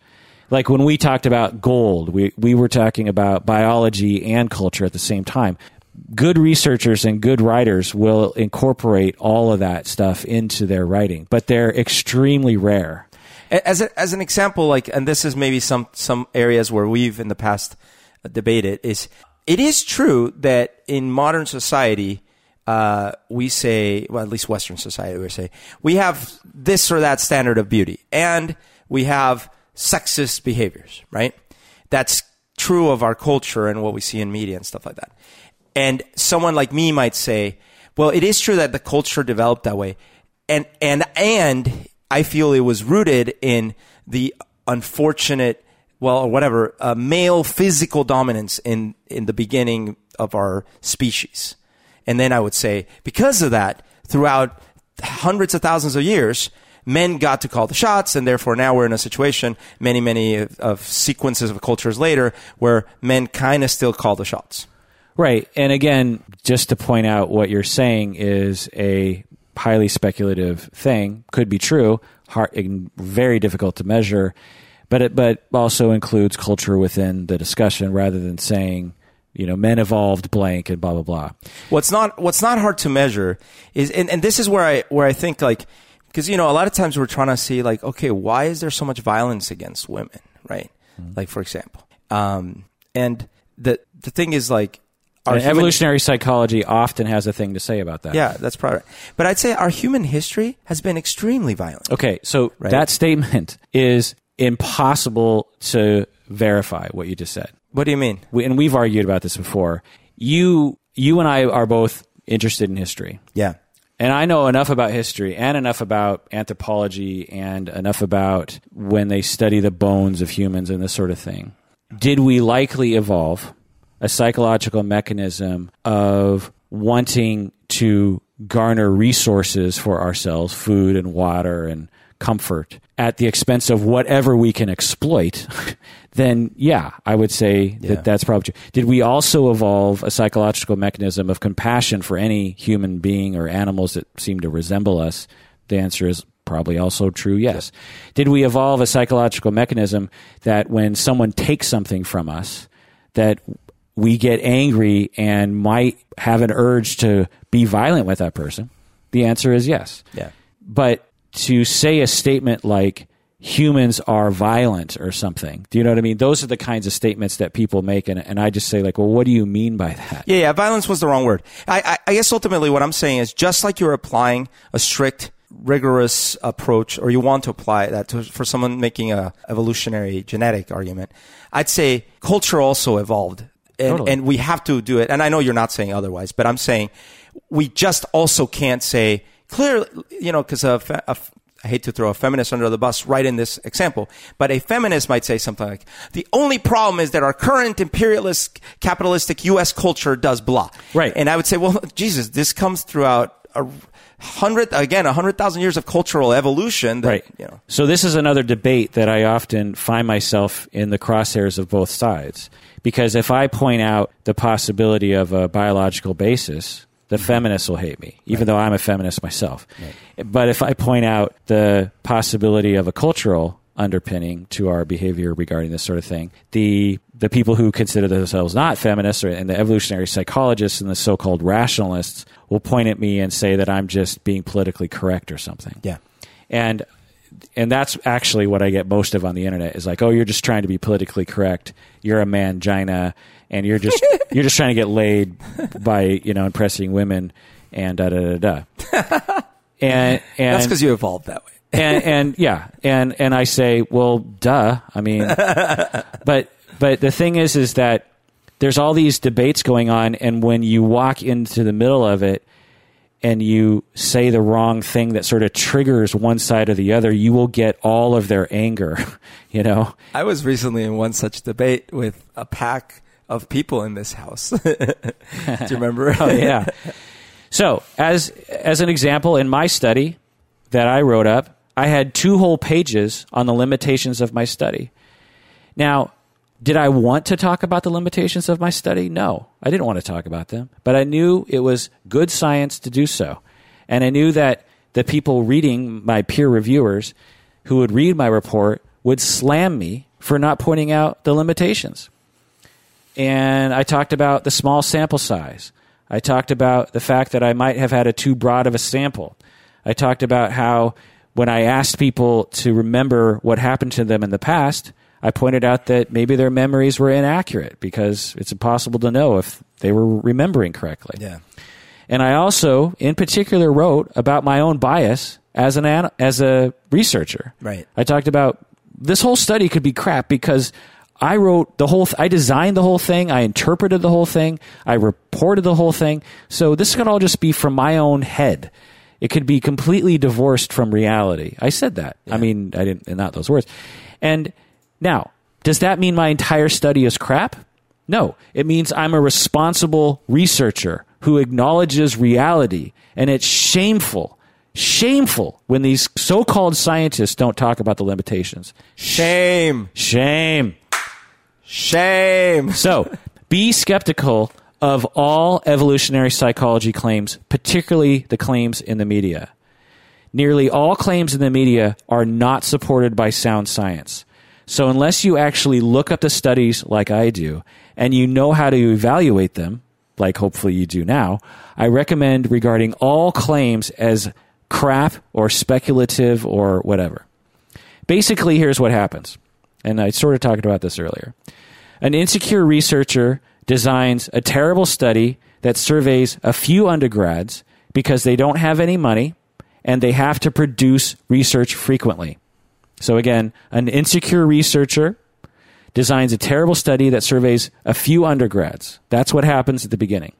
Like when we talked about gold, we we were talking about biology and culture at the same time. Good researchers and good writers will incorporate all of that stuff into their writing, but they're extremely rare. as a, as an example, like, and this is maybe some some areas where we've in the past debated is it is true that in modern society uh, we say, well, at least Western society, we say we have this or that standard of beauty, and we have sexist behaviors, right? That's true of our culture and what we see in media and stuff like that. And someone like me might say, well, it is true that the culture developed that way. And, and, and I feel it was rooted in the unfortunate, well, or whatever, uh, male physical dominance in, in the beginning of our species. And then I would say, because of that, throughout hundreds of thousands of years, men got to call the shots, and therefore now we're in a situation many, many of, of sequences of cultures later where men kind of still call the shots. Right. And again, just to point out what you're saying is a highly speculative thing, could be true, hard, and very difficult to measure, but it but also includes culture within the discussion rather than saying, you know, men evolved blank and blah blah blah. What's not what's not hard to measure is, and, and this is where I where I think like because you know a lot of times we're trying to see like okay why is there so much violence against women right? Like for example. Um, and the the thing is like our human- evolutionary psychology often has a thing to say about that. yeah that's probably right. but I'd say our human history has been extremely violent Okay, so Right. that statement is impossible to verify what you just said. what do you mean We, and we've argued about this before. You you and I are both interested in history. yeah And I know enough about history and enough about anthropology and enough about when they study the bones of humans and this sort of thing. Did we likely evolve a psychological mechanism of wanting to garner resources for ourselves, food and water and comfort, at the expense of whatever we can exploit? then, yeah, I would say Yeah. that that's probably true. Did we also evolve a psychological mechanism of compassion for any human being or animals that seem to resemble us? The answer is probably also true, yes. Did we evolve a psychological mechanism that when someone takes something from us, that we get angry and might have an urge to be violent with that person? The answer is yes. yeah But to say a statement like humans are violent or something, do you know what I mean? Those are the kinds of statements that people make. And, and I just say, like, well, what do you mean by that? Yeah, yeah, violence was the wrong word. I, I, I guess ultimately what I'm saying is just like you're applying a strict, rigorous approach, or you want to apply that to, for someone making a evolutionary genetic argument, I'd say culture also evolved and, Totally. and we have to do it. And I know you're not saying otherwise, but I'm saying we just also can't say clearly, you know, because a, a I hate to throw a feminist under the bus right in this example, but a feminist might say something like, the only problem is that our current imperialist capitalistic U.S. culture does blah. Right. And I would say, well, Jesus, this comes throughout a hundred, again, a hundred thousand years of cultural evolution. That, right. You know, So this is another debate that I often find myself in the crosshairs of both sides. Because if I point out the possibility of a biological basis, the mm-hmm. feminists will hate me, even though I'm a feminist myself. But if I point out the possibility of a cultural underpinning to our behavior regarding this sort of thing, the the people who consider themselves not feminists or, and the evolutionary psychologists and the so-called rationalists will point at me and say that I'm just being politically correct or something yeah. and and that's actually what I get most of on the internet is like, oh, you're just trying to be politically correct. You're a mangina, and you're just you're just trying to get laid by you know impressing women and da da da da. And and That's because you evolved that way. and, and yeah, and and I say, well, duh. I mean, but but the thing is, is that there's all these debates going on, and when you walk into the middle of it, and you say the wrong thing that sort of triggers one side or the other, you will get all of their anger. You know, I was recently in one such debate with a pack of people in this house. Do you remember? oh yeah. So as as an example, in my study that I wrote up, I had two whole pages on the limitations of my study. Now, did I want to talk about the limitations of my study? No, I didn't want to talk about them, but I knew it was good science to do so. And I knew that the people reading my peer reviewers who would read my report would slam me for not pointing out the limitations. And I talked about the small sample size. I talked about the fact that I might have had a too broad of a sample. I talked about how when I asked people to remember what happened to them in the past, I pointed out that maybe their memories were inaccurate because it's impossible to know if they were remembering correctly. Yeah. And I also, in particular, wrote about my own bias as an as a researcher. Right. I talked about this whole study could be crap because I wrote the whole. Th- I designed the whole thing. I interpreted the whole thing. I reported the whole thing. So this could all just be from my own head. It could be completely divorced from reality. I said that. I mean, I didn't. Not those words. And now, does that mean my entire study is crap? No, it means I'm a responsible researcher who acknowledges reality, and it's shameful, shameful when these so-called scientists don't talk about the limitations. Shame. Shame. Shame. So, be skeptical of all evolutionary psychology claims, particularly the claims in the media. Nearly all claims in the media are not supported by sound science. So, unless you actually look up the studies like I do and you know how to evaluate them, like hopefully you do now, I recommend regarding all claims as crap or speculative or whatever. Basically, here's what happens. And I sort of talked about this earlier. An insecure researcher designs a terrible study that surveys a few undergrads because they don't have any money and they have to produce research frequently. So, again, an insecure researcher designs a terrible study that surveys a few undergrads. That's what happens at the beginning.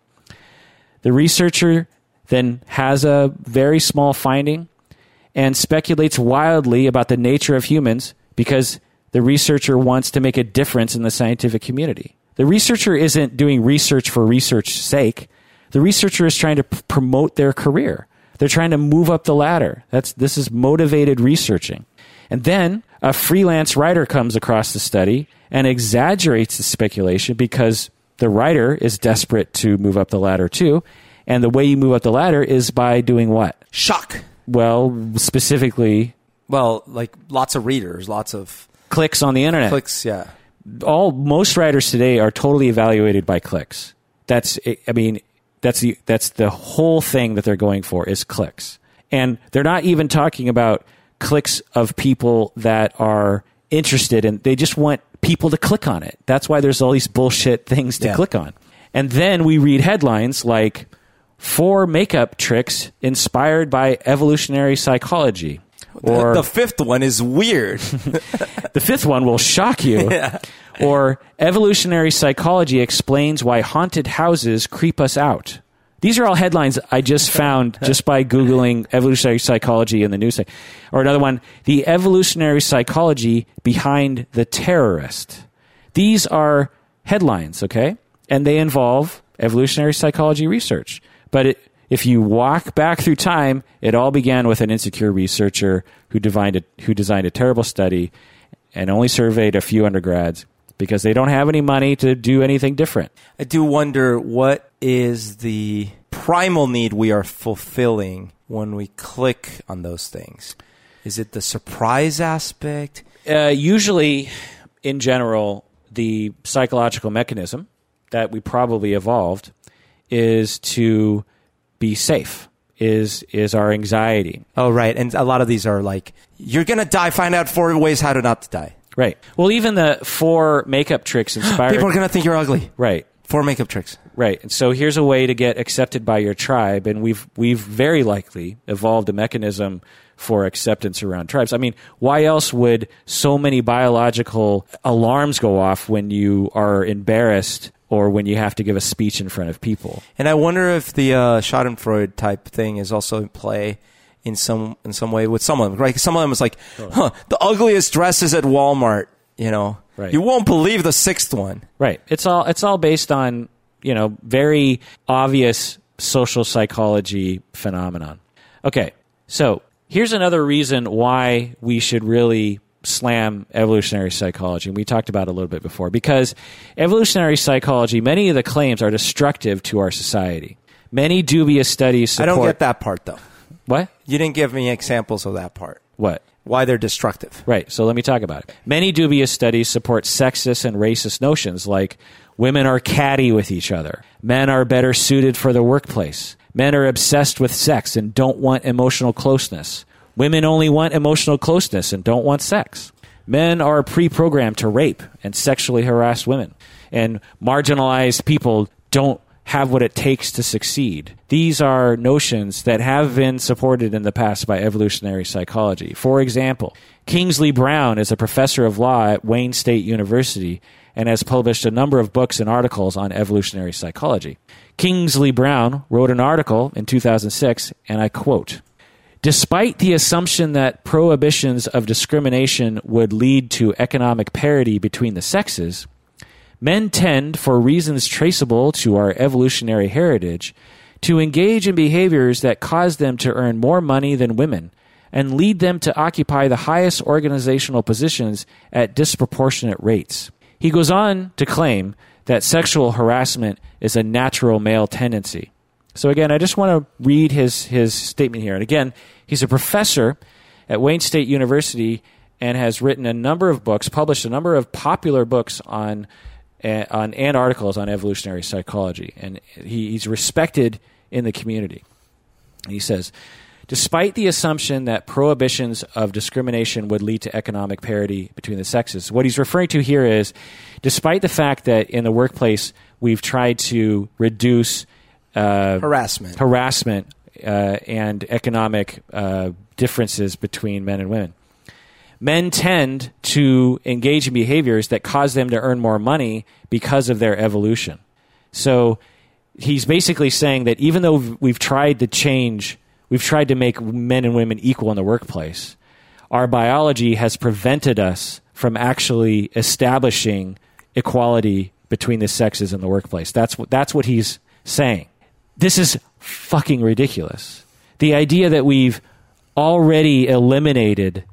The researcher then has a very small finding and speculates wildly about the nature of humans because the researcher wants to make a difference in the scientific community. The researcher isn't doing research for research's sake. The researcher is trying to p- promote their career. They're trying to move up the ladder. That's this is motivated researching. And then a freelance writer comes across the study and exaggerates the speculation because the writer is desperate to move up the ladder too. And the way you move up the ladder is by doing what? Shock. Well, specifically Well, like lots of readers, lots of clicks on the internet. clicks. Yeah. all most writers today are totally evaluated by clicks. That's I mean that's the that's the whole thing that they're going for is clicks. And they're not even talking about clicks of people that are interested and they just want people to click on it. That's why there's all these bullshit things to Yeah. click on. And then we read headlines like four makeup tricks inspired by evolutionary psychology. Or the fifth one is weird. the fifth one will shock you. or evolutionary psychology explains why haunted houses creep us out. These are all headlines I just found just by Googling evolutionary psychology in the news. Or another one, the evolutionary psychology behind the terrorist. These are headlines, okay? And they involve evolutionary psychology research. But it, if you walk back through time, it all began with an insecure researcher who, a, who designed a terrible study and only surveyed a few undergrads because they don't have any money to do anything different. I do wonder what is the primal need we are fulfilling when we click on those things. Is it the surprise aspect? Uh, usually, in general, the psychological mechanism that we probably evolved is to be safe. Is is our anxiety? Oh, right. And a lot of these are like, you're gonna die. Find out four ways how to not to die. Right. Well, even the four makeup tricks inspired. People are gonna think you're ugly. right. Four makeup tricks. Right. And so here's a way to get accepted by your tribe, and we've we've very likely evolved a mechanism for acceptance around tribes. I mean, why else would so many biological alarms go off when you are embarrassed or when you have to give a speech in front of people? And I wonder if the uh, Schadenfreude type thing is also in play in some in some way with some of them. Right? Some of them is like, huh, the ugliest dresses at Walmart. You know, Right. you won't believe the sixth one. Right. It's all it's all based on, you know, very obvious social psychology phenomenon. Okay. So, here's another reason why we should really slam evolutionary psychology. And we talked about it a little bit before because evolutionary psychology, many of the claims are destructive to our society. Many dubious studies I don't get that part though. What? You didn't give me examples of that part. What? Why they're destructive. Right. So let me talk about it. Many dubious studies support sexist and racist notions like women are catty with each other, men are better suited for the workplace, men are obsessed with sex and don't want emotional closeness, women only want emotional closeness and don't want sex. Men are pre programmed to rape and sexually harass women, and marginalized people don't have what it takes to succeed. These are notions that have been supported in the past by evolutionary psychology. For example, Kingsley Browne is a professor of law at Wayne State University and has published a number of books and articles on evolutionary psychology. Kingsley Browne wrote an article in 2006, and I quote, Despite the assumption that prohibitions of discrimination would lead to economic parity between the sexes, men tend, for reasons traceable to our evolutionary heritage, to engage in behaviors that cause them to earn more money than women and lead them to occupy the highest organizational positions at disproportionate rates. He goes on to claim that sexual harassment is a natural male tendency. So again, I just want to read his his statement here. And again, he's a professor at Wayne State University and has written a number of books, published a number of popular books on on and articles on evolutionary psychology, and he, he's respected in the community. He says, despite the assumption that prohibitions of discrimination would lead to economic parity between the sexes, what he's referring to here is, despite the fact that in the workplace we've tried to reduce uh, Harassment. harassment uh, and economic uh, differences between men and women. Men tend to engage in behaviors that cause them to earn more money because of their evolution. So he's basically saying that even though we've tried to change, we've tried to make men and women equal in the workplace, our biology has prevented us from actually establishing equality between the sexes in the workplace. That's what, that's what he's saying. This is fucking ridiculous. The idea that we've already eliminated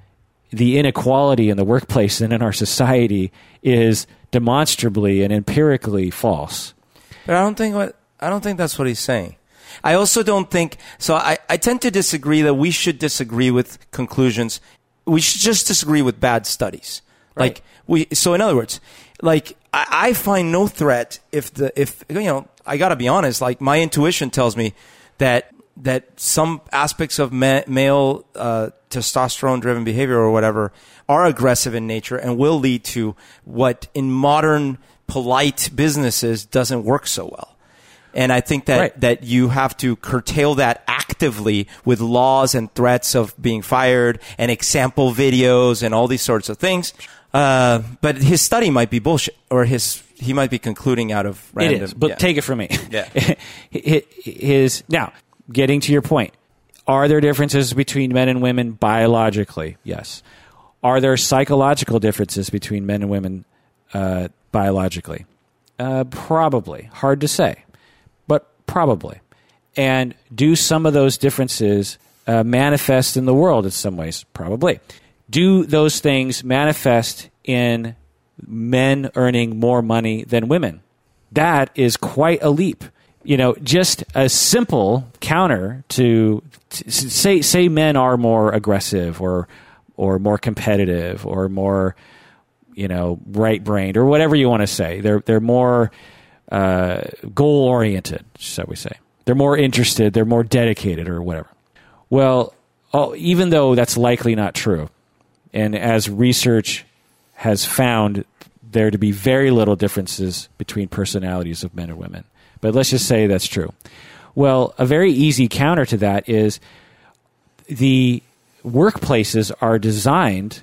the inequality in the workplace and in our society is demonstrably and empirically false. But I don't think what I don't think that's what he's saying. I also don't think so. I, I tend to disagree that we should disagree with conclusions. We should just disagree with bad studies. Like we. So in other words, like I, I find no threat if the if you know I got to be honest. Like my intuition tells me that that some aspects of ma- male uh, testosterone driven behavior or whatever are aggressive in nature and will lead to what in modern polite businesses doesn't work so well. And I think that, Right. that you have to curtail that actively with laws and threats of being fired and example videos and all these sorts of things. Uh, but his study might be bullshit, or his he might be concluding out of random. It is, but yeah. take it from me. Yeah. His now getting to your point. Are there differences between men and women biologically? Yes. Are there psychological differences between men and women uh, biologically? Uh, probably. Hard to say, but probably. And do some of those differences uh, manifest in the world in some ways? Probably. Do those things manifest in men earning more money than women? That is quite a leap. You know, just a simple counter to, to say say men are more aggressive or or more competitive or more you know right brained or whatever you want to say. They're they're more uh, goal oriented, shall we say? They're more interested. They're more dedicated or whatever. Well, oh, even though that's likely not true, and as research has found there to be very little differences between personalities of men and women. But let's just say that's true. Well, a very easy counter to that is the workplaces are designed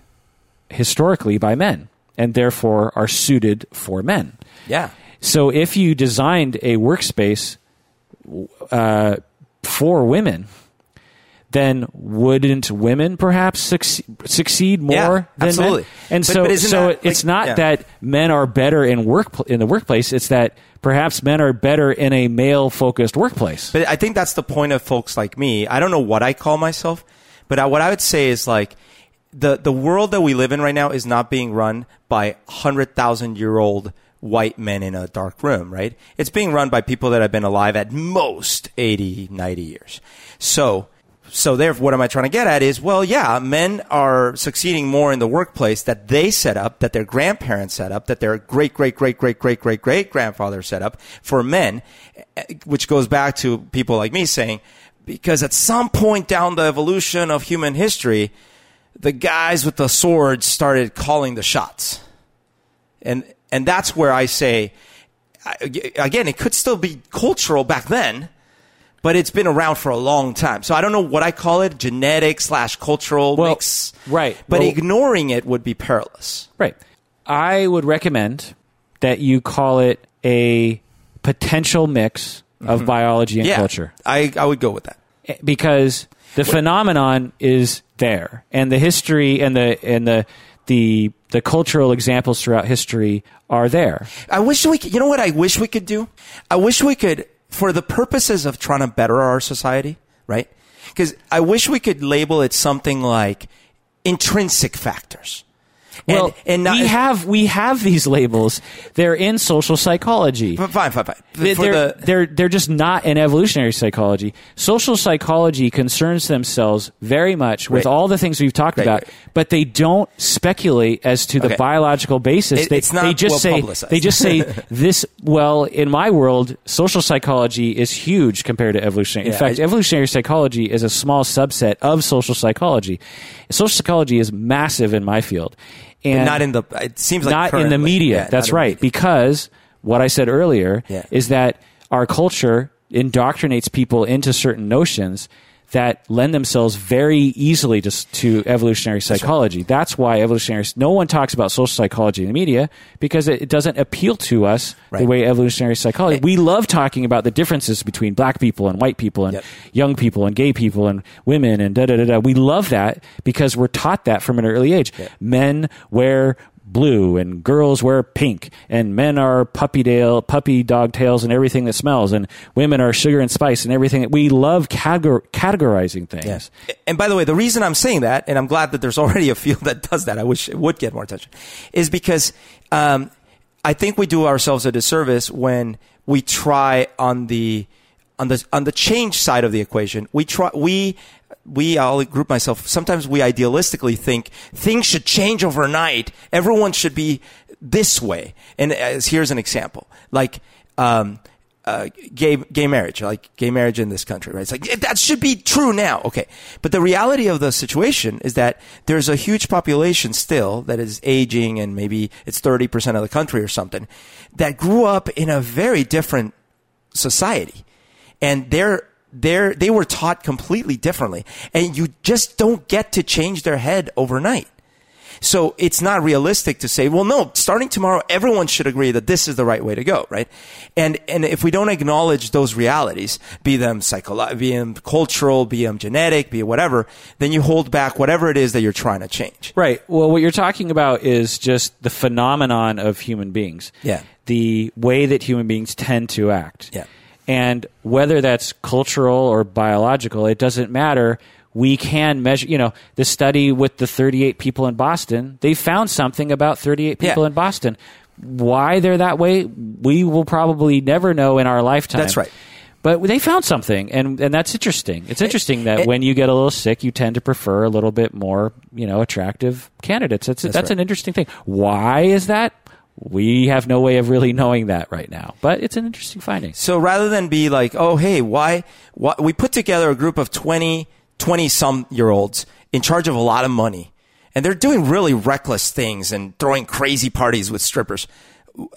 historically by men and therefore are suited for men. yeah, So if you designed a workspace uh, for women, then wouldn't women perhaps succeed, succeed more Yeah, than absolutely. men? And But- so, but so that, it's like- not yeah. that men are better in work in the workplace. It's that perhaps men are better in a male focused workplace. But I think that's the point of folks like me. I don't know what I call myself, but I, what I would say is like the the world that we live in right now is not being run by hundred thousand year old white men in a dark room, right? It's being run by people that have been alive at most 80, 90 years. So, so therefore, what am I trying to get at is, well, yeah, men are succeeding more in the workplace that they set up, that their grandparents set up, that their great, great, great, great, great, great, great grandfather set up for men, which goes back to people like me saying, because at some point down the evolution of human history, the guys with the swords started calling the shots. And and that's where I say again it could still be cultural back then but it's been around for a long time so I don't know what I call it genetic slash cultural Well, mix right. but Well- ignoring it would be perilous Right. I would recommend that you call it a potential mix of mm-hmm. biology and yeah culture. I, I would go with that eh, because the phenomenon is there and the history and the and the the the cultural examples throughout history are there. I wish we could, you know what I wish we could do? I wish we could, for the purposes of trying to better our society, right? Because I wish we could label it something like intrinsic factors. And, Well, and not, we have we have these labels. They're in social psychology. fine, fine, fine. They're, the, they're they're just not in evolutionary psychology. Social psychology concerns themselves very much with Right. all the things we've talked Right, about, right. but they don't speculate as to the Okay. biological basis. It- they, it's not they just well say publicized. they just say this. Well, in my world, social psychology is huge compared to evolutionary. In Yeah, fact, I- evolutionary psychology is a small subset of social psychology. Social psychology is massive in my field, and not in the, it seems like not in the media. Yeah, That's right. media. Because what I said earlier Yeah. is that our culture indoctrinates people into certain notions that lend themselves very easily to, to evolutionary psychology. That's why evolutionary. No one talks about social psychology in the media because it, it doesn't appeal to us the way evolutionary psychology. We love talking about the differences between black people and white people and Yep. young people and gay people and women and da da da da. We love that because we're taught that from an early age. Men wear blue and girls wear pink and men are puppy tail puppy dog tails and everything that smells and women are sugar and spice and everything that we love categor- categorizing things Yes. And by the way, the reason I'm saying that, and I'm glad that there's already a field that does that, I wish it would get more attention, is because um, I think we do ourselves a disservice when we try on the on the on the change side of the equation. We try we we I'll group myself. Sometimes we idealistically think things should change overnight. Everyone should be this way. And as here's an example, like. Um, uh, gay gay marriage, like gay marriage in this country, right? It's like that should be true now, okay. But the reality of the situation is that there's a huge population still that is aging, and maybe it's thirty percent of the country or something that grew up in a very different society, and they're they're they were taught completely differently, and you just don't get to change their head overnight. So it's not realistic to say, well, no, starting tomorrow, everyone should agree that this is the right way to go, right? And, and if we don't acknowledge those realities, be them psychological, be them cultural, be them genetic, be whatever, then you hold back whatever it is that you're trying to change. Right. Well, what you're talking about is just the phenomenon of human beings. Yeah. The way that human beings tend to act. Yeah. And whether that's cultural or biological, it doesn't matter. We can measure, you know, the study with the 38 people in Boston, they found something about 38 people Yeah. in Boston. Why they're that way, we will probably never know in our lifetime. That's right. But they found something, and, and that's interesting. It's interesting that it- when you get a little sick, you tend to prefer a little bit more, you know, attractive candidates. That's that's, right. an interesting thing. Why is that? We have no way of really knowing that right now, but it's an interesting finding. So rather than be like, oh, hey, why, why, we put together a group of 20, 20 some year olds in charge of a lot of money and they're doing really reckless things and throwing crazy parties with strippers.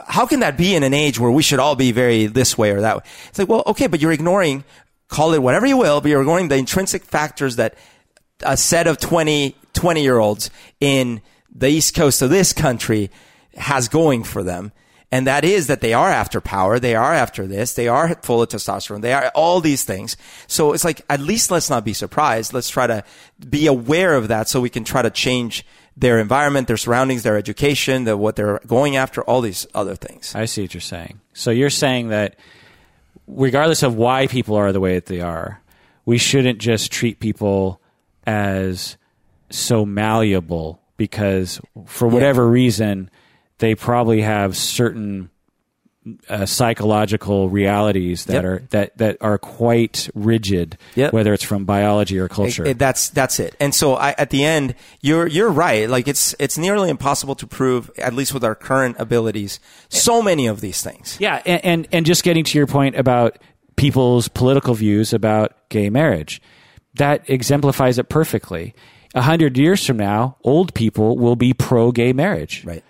How can that be in an age where we should all be very this way or that way? It's like, well, okay, but you're ignoring, call it whatever you will, but you're ignoring the intrinsic factors that a set of 20, 20 year olds in the east coast of this country has going for them. And that is that they are after power. They are after this. They are full of testosterone. They are all these things. So it's like, at least let's not be surprised. Let's try to be aware of that so we can try to change their environment, their surroundings, their education, the, what they're going after, all these other things. I see what you're saying. So you're saying that regardless of why people are the way that they are, we shouldn't just treat people as so malleable because for whatever reason they probably have certain uh, psychological realities that Yep. are that that are quite rigid Yep. whether it's from biology or culture It- it- that's that's it. And so I, at the end, you're you're right. Like it's it's nearly impossible to prove, at least with our current abilities, so many of these things. Yeah, and, and and just getting to your point about people's political views about gay marriage, that exemplifies it perfectly. A hundred years from now, old people will be pro gay marriage. Right.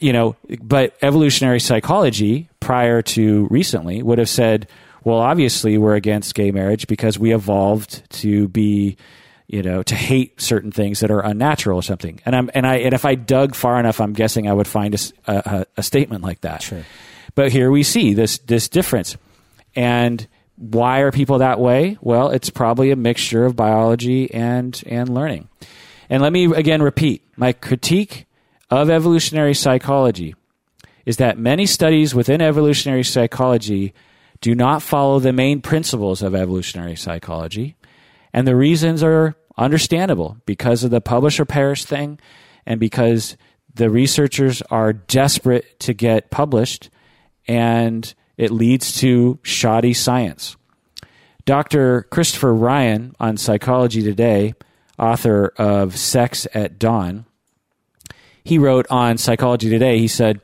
You know, but evolutionary psychology prior to recently would have said, well, obviously we're against gay marriage because we evolved to be you know, to hate certain things that are unnatural or something. And I'm and I and if I dug far enough, I'm guessing I would find a statement like that. Sure. But here we see this this difference, and why are people that way? Well, it's probably a mixture of biology and and learning. And let me again repeat my critique of evolutionary psychology is that many studies within evolutionary psychology do not follow the main principles of evolutionary psychology. And the reasons are understandable because of the publish or perish thing and because the researchers are desperate to get published and it leads to shoddy science. Dr. Christopher Ryan on Psychology Today, author of Sex at Dawn, he wrote on Psychology Today, he said,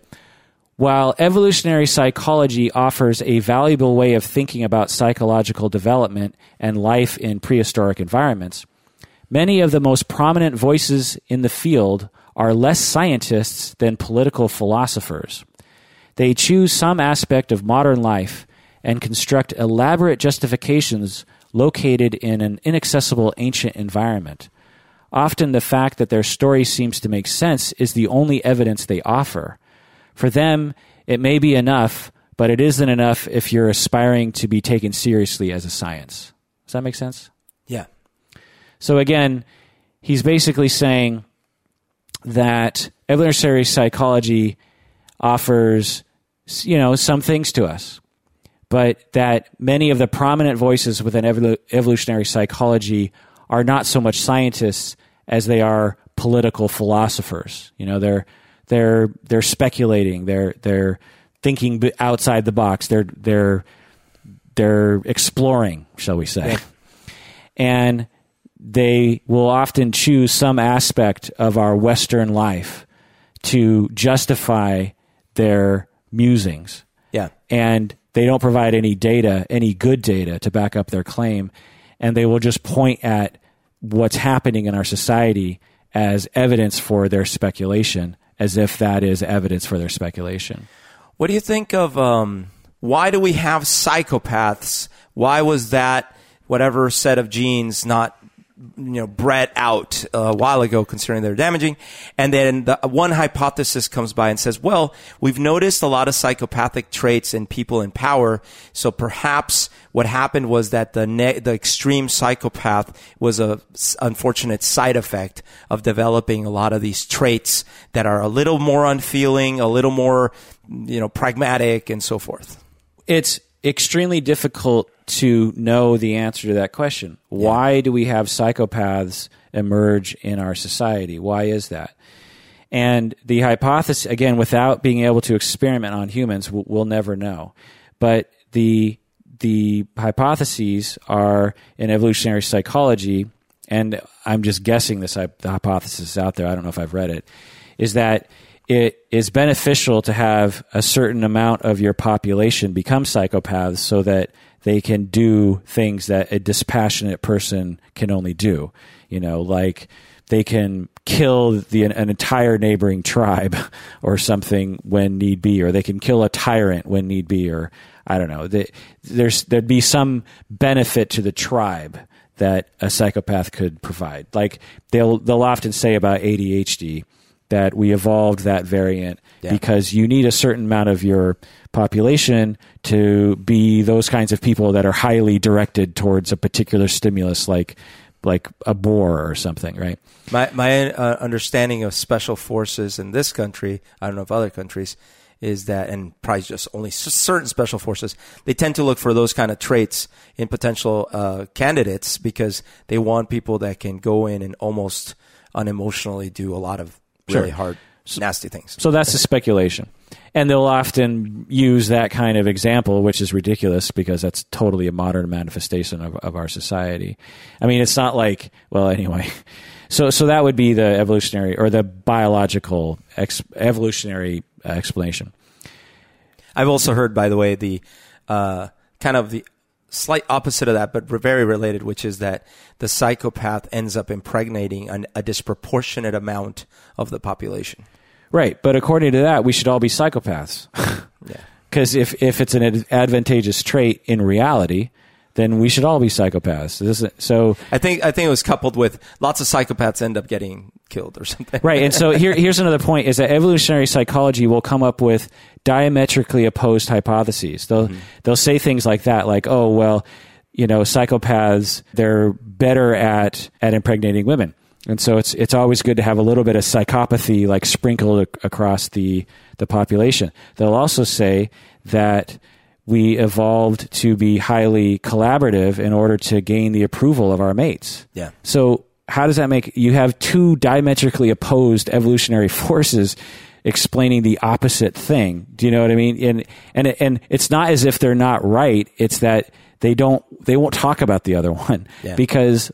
while evolutionary psychology offers a valuable way of thinking about psychological development and life in prehistoric environments, many of the most prominent voices in the field are less scientists than political philosophers. They choose some aspect of modern life and construct elaborate justifications located in an inaccessible ancient environment. Often the fact that their story seems to make sense is the only evidence they offer. For them, it may be enough, but it isn't enough if you're aspiring to be taken seriously as a science. Does that make sense? Yeah. So again, he's basically saying that evolutionary psychology offers, you know, some things to us, but that many of the prominent voices within evolu- evolutionary psychology are not so much scientists as they are political philosophers. You know, they're they're they're speculating. They're they're thinking outside the box. They're they're they're exploring, shall we say? And they will often choose some aspect of our Western life to justify their musings. Yeah. And they don't provide any data, any good data to back up their claim. And they will just point at what's happening in our society as evidence for their speculation, as if that is evidence for their speculation. What do you think of um, why do we have psychopaths? Why was that whatever set of genes not you know bred out uh, a while ago considering they're damaging. And then the one hypothesis comes by and says well we've noticed a lot of psychopathic traits in people in power. So perhaps what happened was that the ne- the extreme psychopath was a s- unfortunate side effect of developing a lot of these traits that are a little more unfeeling a little more you know pragmatic and so forth. It's extremely difficult to know the answer to that question. Why do we have psychopaths emerge in our society? Why is that? And the hypothesis, again, without being able to experiment on humans, we'll, we'll never know. But the the hypotheses are in evolutionary psychology, and I'm just guessing this. The hypothesis is out there. I don't know if I've read it. Is that it is beneficial to have a certain amount of your population become psychopaths so that they can do things that a dispassionate person can only do. You know, like they can kill the, an entire neighboring tribe or something when need be, or they can kill a tyrant when need be, or I don't know. There's there'd be some benefit to the tribe that a psychopath could provide. Like they'll they'll often say about ADHD that we evolved that variant yeah. because you need a certain amount of your population to be those kinds of people that are highly directed towards a particular stimulus like like a boar or something right my my uh, understanding of special forces in this country i don't know if other countries is that and probably just only certain special forces they tend to look for those kind of traits in potential uh, candidates because they want people that can go in and almost unemotionally do a lot of really sure. hard, nasty things. So that's the speculation. And they'll often use that kind of example, which is ridiculous because that's totally a modern manifestation of, of our society. I mean, it's not like, well, anyway. So, so that would be the evolutionary or the biological ex, evolutionary uh, explanation. I've also heard, by the way, the uh, kind of the slight opposite of that, but very related, which is that the psychopath ends up impregnating an, a disproportionate amount of the population. Right, but according to that, we should all be psychopaths. yeah. Because if, if it's an advantageous trait in reality, then we should all be psychopaths. So I think I think it was coupled with lots of psychopaths end up getting killed or something. Right, and so here here's another point: is that evolutionary psychology will come up with diametrically opposed hypotheses. They'll mm-hmm. they'll say things like that, like, "Oh well, you know, psychopaths they're better at at impregnating women." And so it's it's always good to have a little bit of psychopathy like sprinkled across the the population. They'll also say that we evolved to be highly collaborative in order to gain the approval of our mates. Yeah. So how does that make you have two diametrically opposed evolutionary forces explaining the opposite thing? Do you know what I mean? And and and it's not as if they're not right. It's that they don't they won't talk about the other one yeah. because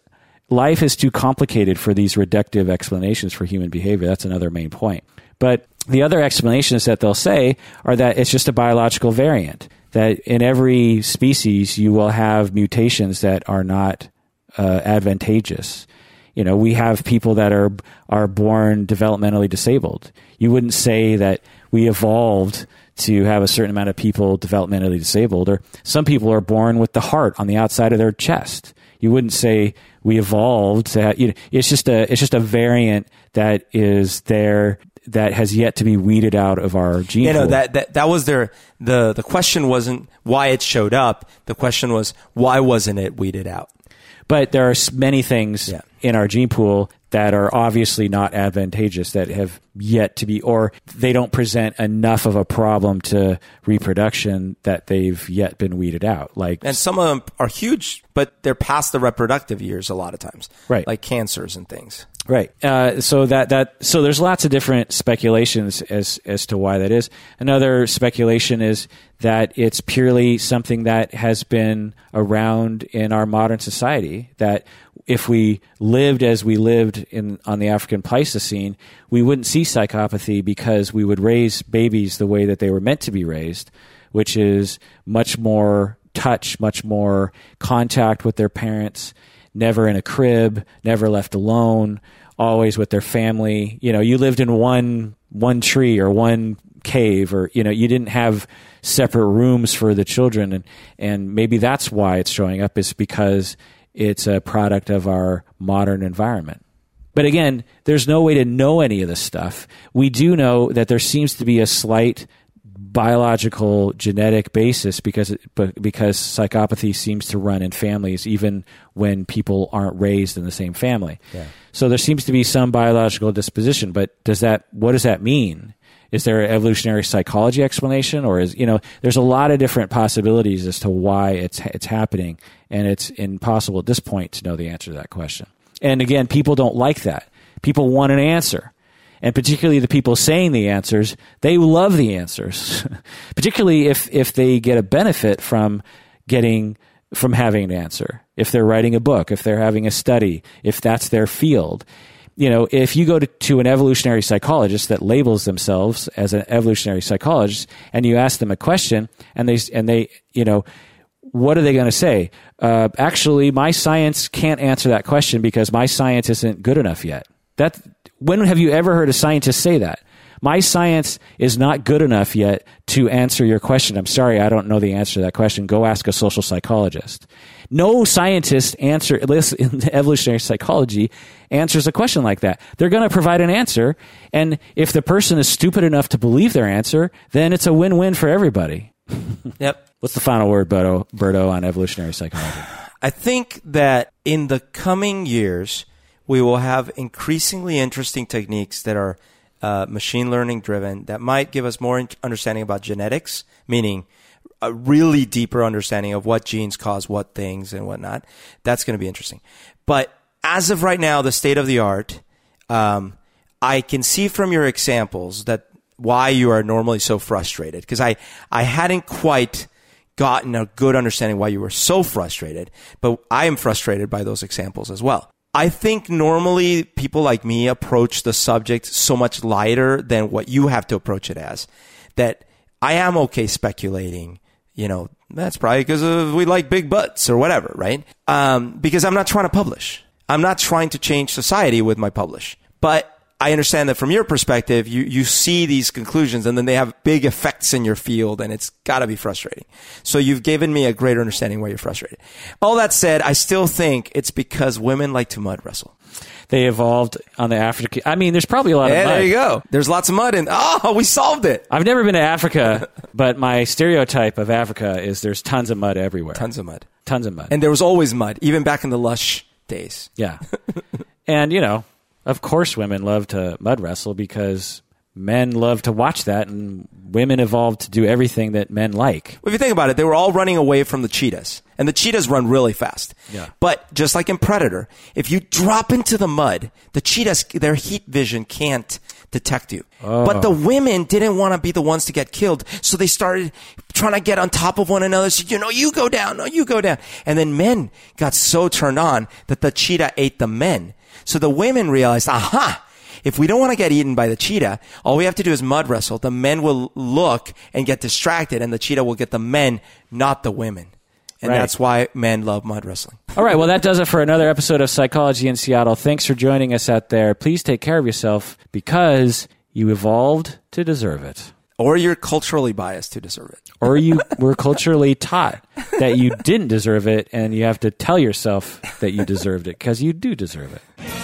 life is too complicated for these reductive explanations for human behavior. That's another main point. But the other explanations that they'll say are that it's just a biological variant that in every species you will have mutations that are not uh, advantageous. You know, we have people that are are born developmentally disabled. You wouldn't say that we evolved to have a certain amount of people developmentally disabled, or some people are born with the heart on the outside of their chest. You wouldn't say we evolved to. Have, you know, it's just a it's just a variant that is there that has yet to be weeded out of our gene you know, pool. that, that that was their the the question wasn't why it showed up. The question was why wasn't it weeded out? But there are many things yeah. in our gene pool that are obviously not advantageous that have yet to be, or they don't present enough of a problem to reproduction that they've yet been weeded out. Like, and some of them are huge, but they're past the reproductive years a lot of times, right? Like cancers and things. Right. Uh, so that that so there's lots of different speculations as as to why that is. Another speculation is that it's purely something that has been around in our modern society. That if we lived as we lived in on the African Pleistocene, we wouldn't see psychopathy because we would raise babies the way that they were meant to be raised, which is much more touch, much more contact with their parents never in a crib, never left alone, always with their family. You know, you lived in one one tree or one cave or you know, you didn't have separate rooms for the children and and maybe that's why it's showing up is because it's a product of our modern environment. But again, there's no way to know any of this stuff. We do know that there seems to be a slight biological genetic basis because because psychopathy seems to run in families even when people aren't raised in the same family. Yeah. So there seems to be some biological disposition, but does that what does that mean? Is there an evolutionary psychology explanation or is you know there's a lot of different possibilities as to why it's it's happening and it's impossible at this point to know the answer to that question. And again, people don't like that. People want an answer and particularly the people saying the answers, they love the answers, particularly if, if they get a benefit from getting, from having an answer. If they're writing a book, if they're having a study, if that's their field. You know, if you go to, to an evolutionary psychologist that labels themselves as an evolutionary psychologist and you ask them a question and they, and they, you know, what are they going to say? Uh, actually, my science can't answer that question because my science isn't good enough yet. That when have you ever heard a scientist say that? My science is not good enough yet to answer your question. I'm sorry, I don't know the answer to that question. Go ask a social psychologist. No scientist answer at least in evolutionary psychology answers a question like that. They're going to provide an answer, and if the person is stupid enough to believe their answer, then it's a win-win for everybody. Yep. What's the final word, Berto, Berto on evolutionary psychology? I think that in the coming years, we will have increasingly interesting techniques that are uh, machine learning driven that might give us more understanding about genetics, meaning a really deeper understanding of what genes cause what things and whatnot. That's going to be interesting. But as of right now, the state of the art, um, I can see from your examples that why you are normally so frustrated because I, I hadn't quite gotten a good understanding why you were so frustrated, but I am frustrated by those examples as well. I think normally people like me approach the subject so much lighter than what you have to approach it as. That I am okay speculating, you know, that's probably because we like big butts or whatever, right? Um, because I'm not trying to publish. I'm not trying to change society with my publish. But I understand that from your perspective, you, you see these conclusions and then they have big effects in your field and it's gotta be frustrating. So you've given me a greater understanding why you're frustrated. All that said, I still think it's because women like to mud wrestle. They evolved on the Africa. I mean, there's probably a lot yeah, of mud. there you go. There's lots of mud and oh, we solved it. I've never been to Africa, but my stereotype of Africa is there's tons of mud everywhere. Tons of mud. Tons of mud. And there was always mud, even back in the lush days. Yeah. and, you know, of course, women love to mud wrestle because men love to watch that, and women evolved to do everything that men like. Well, if you think about it, they were all running away from the cheetahs, and the cheetahs run really fast. Yeah. But just like in Predator, if you drop into the mud, the cheetahs, their heat vision can't detect you. Oh. But the oh. women didn't want to be the ones to get killed, so they started trying to get on top of one another. So, you know, you go down, no, you go down. And then men got so turned on that the cheetah ate the men. So the women realized, aha, if we don't want to get eaten by the cheetah, all we have to do is mud wrestle. The men will look and get distracted and the cheetah will get the men, not the women. And Right. that's why men love mud wrestling. All right, well, that does it for another episode of Psychology in Seattle. Thanks for joining us out there. Please take care of yourself because you evolved to deserve it. Or you're culturally biased to deserve it. Or you were culturally taught that you didn't deserve it, and you have to tell yourself that you deserved it because you do deserve it.